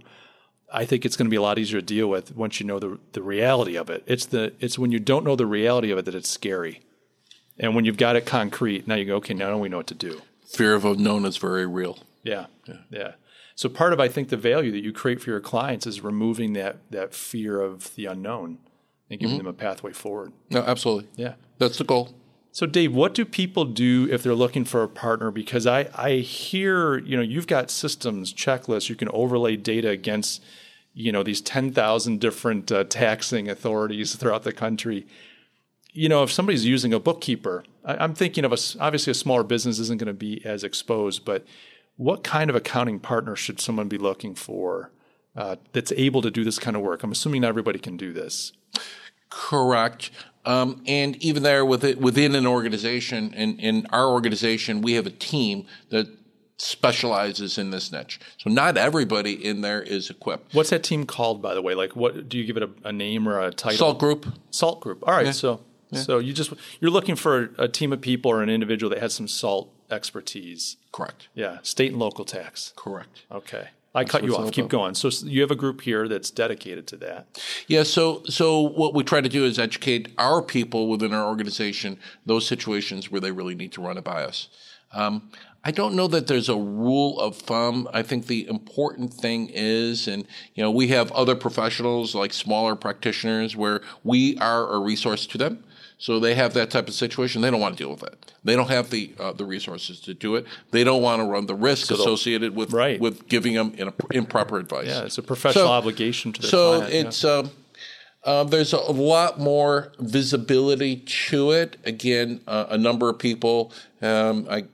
I think it's going to be a lot easier to deal with once you know the, the reality of it. It's the it's when you don't know the reality of it that it's scary. And when you've got it concrete, now you go, okay, now we know what to do. Fear of unknown is very real. Yeah. Yeah. yeah. So part of I think the value that you create for your clients is removing that that fear of the unknown and giving mm-hmm. them a pathway forward. No, absolutely. Yeah. That's the goal. So Dave, what do people do if they're looking for a partner? Because I, I hear, you know, you've got systems, checklists, you can overlay data against, you know, these 10,000 different uh, taxing authorities throughout the country. You know, if somebody's using a bookkeeper, I, am thinking of a, obviously a smaller business isn't going to be as exposed, but what kind of accounting partner should someone be looking for uh, that's able to do this kind of work? I'm assuming not everybody can do this. Correct. Um, and even there with it, within an organization, in, in our organization, we have a team that specializes in this niche. So not everybody in there is equipped. What's that team called, by the way? Like, what do you give it a, a name or a title? Salt Group. Salt Group. All right. Yeah. So, yeah. so you just you're looking for a team of people or an individual that has some salt expertise. Correct. Yeah, state and local tax. Correct. Okay. I cut you off. Keep going. So you have a group here that's dedicated to that. Yeah. So so what we try to do is educate our people within our organization those situations where they really need to run it by us. Um, I don't know that there's a rule of thumb. I think the important thing is, and you know, we have other professionals like smaller practitioners where we are a resource to them. So they have that type of situation. They don't want to deal with it. They don't have the uh, the resources to do it. They don't want to run the risk so associated with right. with giving them improper advice. Yeah, it's a professional so, obligation to the so client. it's. Yeah. Um, uh, there's a lot more visibility to it. Again, uh, a number of people. Um, I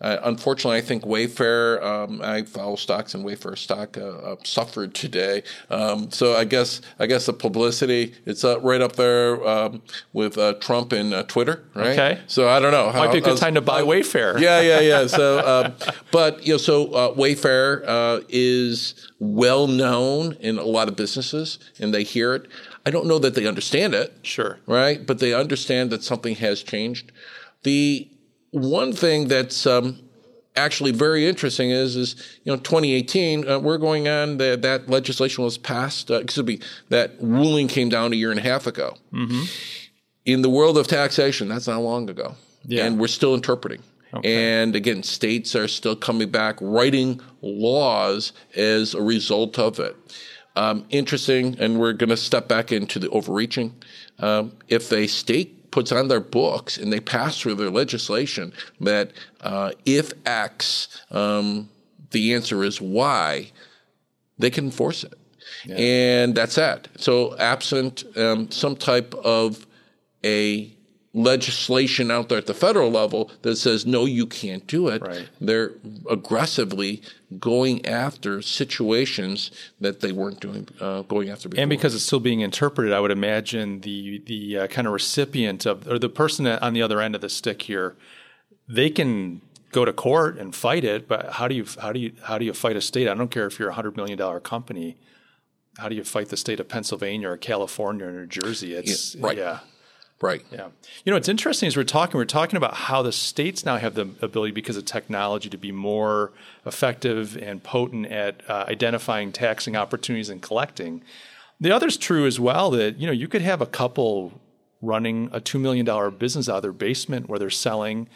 uh, unfortunately, I think Wayfair, um, I follow stocks and Wayfair stock uh, uh, suffered today. Um, so I guess I guess the publicity it's uh, right up there um, with uh, Trump and uh, Twitter, right? Okay. So I don't know. How, Might be a good was, time to buy Wayfair. Yeah, yeah, yeah. So, um, but you know, so Wayfair is well known in a lot of businesses, and they hear it. I don't know that they understand it. Sure. Right, but they understand that something has changed. The one thing that's um, actually very interesting is is you know 2018 uh, we're going on the, that legislation was passed uh, excuse me that ruling came down a year and a half ago mm-hmm. in the world of taxation that's not long ago yeah. and we're still interpreting okay. and again states are still coming back writing laws as a result of it um, interesting and we're going to step back into the overreaching um, if a state puts on their books and they pass through their legislation that uh, if X, um, the answer is Y, they can enforce it. Yeah. And that's that. So, absent um, some type of a legislation out there at the federal level that says no you can't do it right. they're aggressively going after situations that they weren't doing uh, going after before. and because it's still being interpreted i would imagine the the uh, kind of recipient of or the person on the other end of the stick here they can go to court and fight it but how do you how do you how do you fight a state i don't care if you're a 100 million dollar company how do you fight the state of Pennsylvania or California or New Jersey? It's yeah, right. yeah. Right. Yeah. You know, what's interesting is we're talking, we're talking about how the states now have the ability because of technology to be more effective and potent at uh, identifying taxing opportunities and collecting. The other's true as well that, you know, you could have a couple running a $2 million business out of their basement where they're selling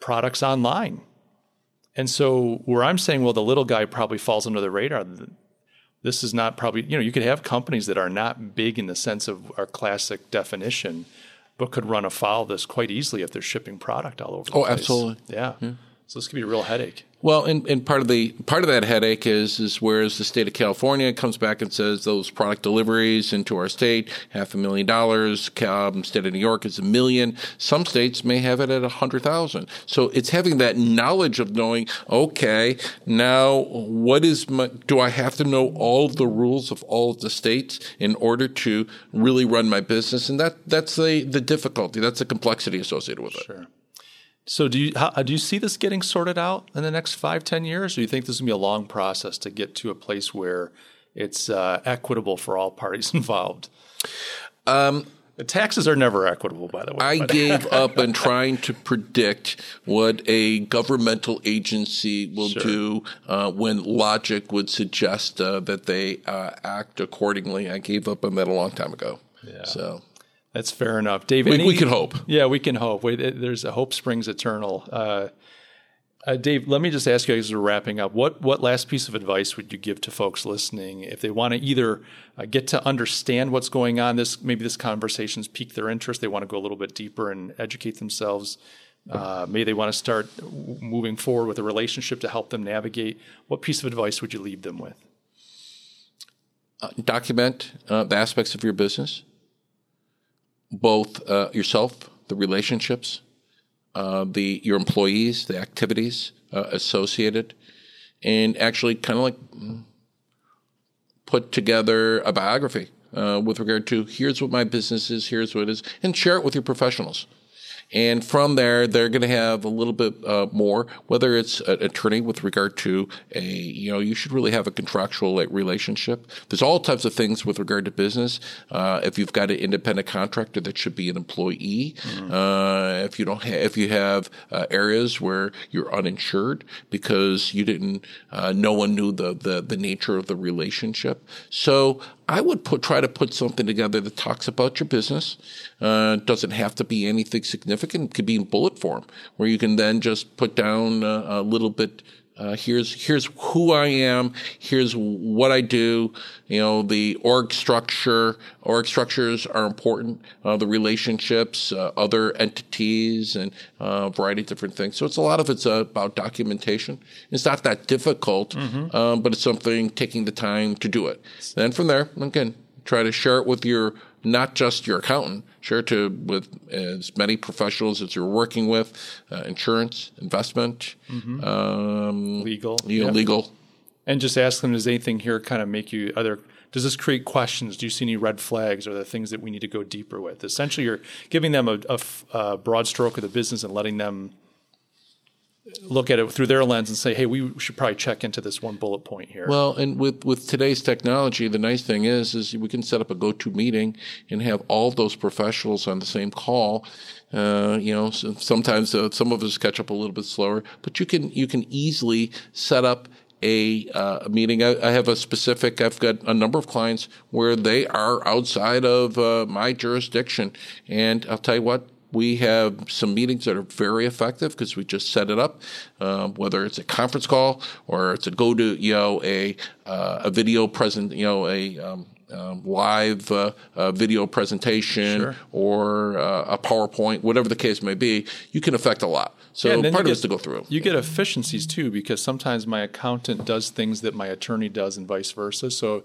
products online. And so where I'm saying, well, the little guy probably falls under the radar. This is not probably, you know, you could have companies that are not big in the sense of our classic definition, but could run afoul of this quite easily if they're shipping product all over the oh, place. absolutely. Yeah. yeah. So this could be a real headache. Well, and, and part of the part of that headache is is whereas the state of California comes back and says those product deliveries into our state half a million dollars, um, state of New York is a million. Some states may have it at a hundred thousand. So it's having that knowledge of knowing, okay, now what is my, do I have to know all of the rules of all of the states in order to really run my business? And that that's the the difficulty, that's the complexity associated with it. Sure. So do you how, do you see this getting sorted out in the next five ten years, or do you think this is going to be a long process to get to a place where it's uh, equitable for all parties involved? Um, the taxes are never equitable, by the way. I gave up on trying to predict what a governmental agency will sure. do uh, when logic would suggest uh, that they uh, act accordingly. I gave up on that a long time ago. Yeah. So that's fair enough, David. We, we, can hope. Yeah, we can hope. Wait, there's a hope springs eternal. Uh, uh, Dave, let me just ask you as we're wrapping up, what what last piece of advice would you give to folks listening if they want to either uh, get to understand what's going on? This maybe this conversation's piqued their interest. They want to go a little bit deeper and educate themselves. Uh, maybe they want to start moving forward with a relationship to help them navigate. What piece of advice would you leave them with? Uh, document uh, the aspects of your business both uh, yourself, the relationships, uh, the your employees, the activities uh, associated, and actually kind of like put together a biography uh, with regard to here's what my business is, here's what it is, and share it with your professionals. And from there, they're going to have a little bit uh, more, whether it's an attorney with regard to a, you know, you should really have a contractual relationship. There's all types of things with regard to business. Uh, if you've got an independent contractor that should be an employee, mm-hmm. uh, if you don't have, if you have uh, areas where you're uninsured because you didn't, uh, no one knew the, the, the nature of the relationship. So I would put, try to put something together that talks about your business. Uh, doesn't have to be anything significant. It could be in bullet form, where you can then just put down uh, a little bit uh, here's here's who I am. Here's what I do. You know, the org structure. Org structures are important. Uh, the relationships, uh, other entities, and uh, a variety of different things. So it's a lot of it's about documentation. It's not that difficult, mm-hmm. um, but it's something taking the time to do it. Then from there, again, try to share it with your not just your accountant, share to with as many professionals as you're working with, uh, insurance, investment, mm-hmm. um, legal, you know, yep. legal, and just ask them: Does anything here kind of make you other? Does this create questions? Do you see any red flags? Are there things that we need to go deeper with? Essentially, you're giving them a, a, a broad stroke of the business and letting them look at it through their lens and say, "Hey, we should probably check into this one bullet point here." Well, and with with today's technology, the nice thing is is we can set up a go-to meeting and have all those professionals on the same call. Uh, you know, so sometimes uh, some of us catch up a little bit slower, but you can you can easily set up a, uh, a meeting. I, I, have a specific. I've got a number of clients where they are outside of uh, my jurisdiction, and I'll tell you what we have some meetings that are very effective because we just set it up, um, whether it's a conference call or it's a go to you know a uh, a video present you know a um, um, live uh, uh, video presentation sure. or uh, a PowerPoint, whatever the case may be, you can affect a lot. So yeah, part of it is to go through. You get efficiencies too, because sometimes my accountant does things that my attorney does, and vice versa. So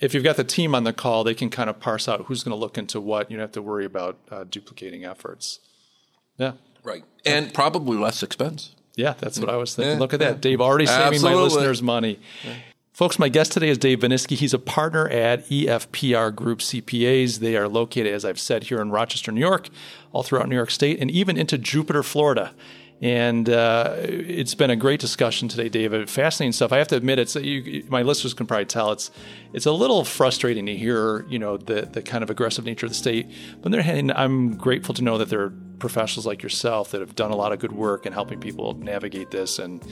if you've got the team on the call, they can kind of parse out who's going to look into what. You don't have to worry about uh, duplicating efforts. Yeah. Right. And probably less expense. Yeah, that's what I was thinking. Yeah, Look at that. Dave already saving Absolutely. my listeners money. Yeah. Folks, my guest today is Dave Veniskey. He's a partner at EFPR Group CPAs. They are located, as I've said, here in Rochester, New York, all throughout New York State, and even into Jupiter, Florida. And uh, it's been a great discussion today, David. Fascinating stuff. I have to admit, it's you, my listeners can probably tell it's it's a little frustrating to hear, you know, the the kind of aggressive nature of the state. But on the other hand, I'm grateful to know that there are professionals like yourself that have done a lot of good work in helping people navigate this. And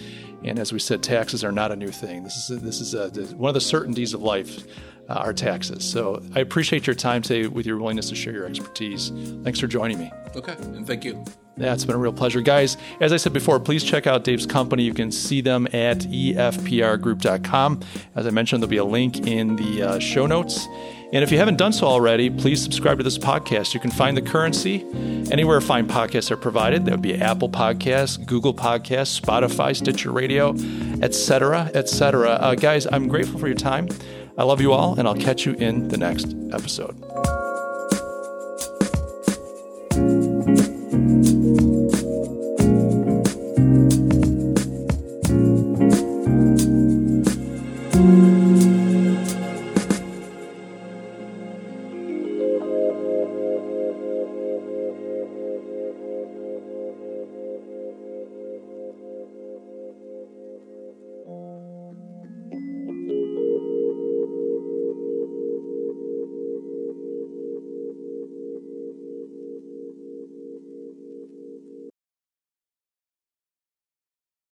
and as we said, taxes are not a new thing. This is this is a, one of the certainties of life. Uh, our taxes. So I appreciate your time today with your willingness to share your expertise. Thanks for joining me. Okay, and thank you. Yeah, it's been a real pleasure. Guys, as I said before, please check out Dave's company. You can see them at efprgroup.com. As I mentioned, there'll be a link in the uh, show notes. And if you haven't done so already, please subscribe to this podcast. You can find the currency anywhere fine podcasts are provided. That would be Apple Podcasts, Google Podcasts, Spotify, Stitcher Radio, etc., etc. Uh, guys, I'm grateful for your time. I love you all, and I'll catch you in the next episode.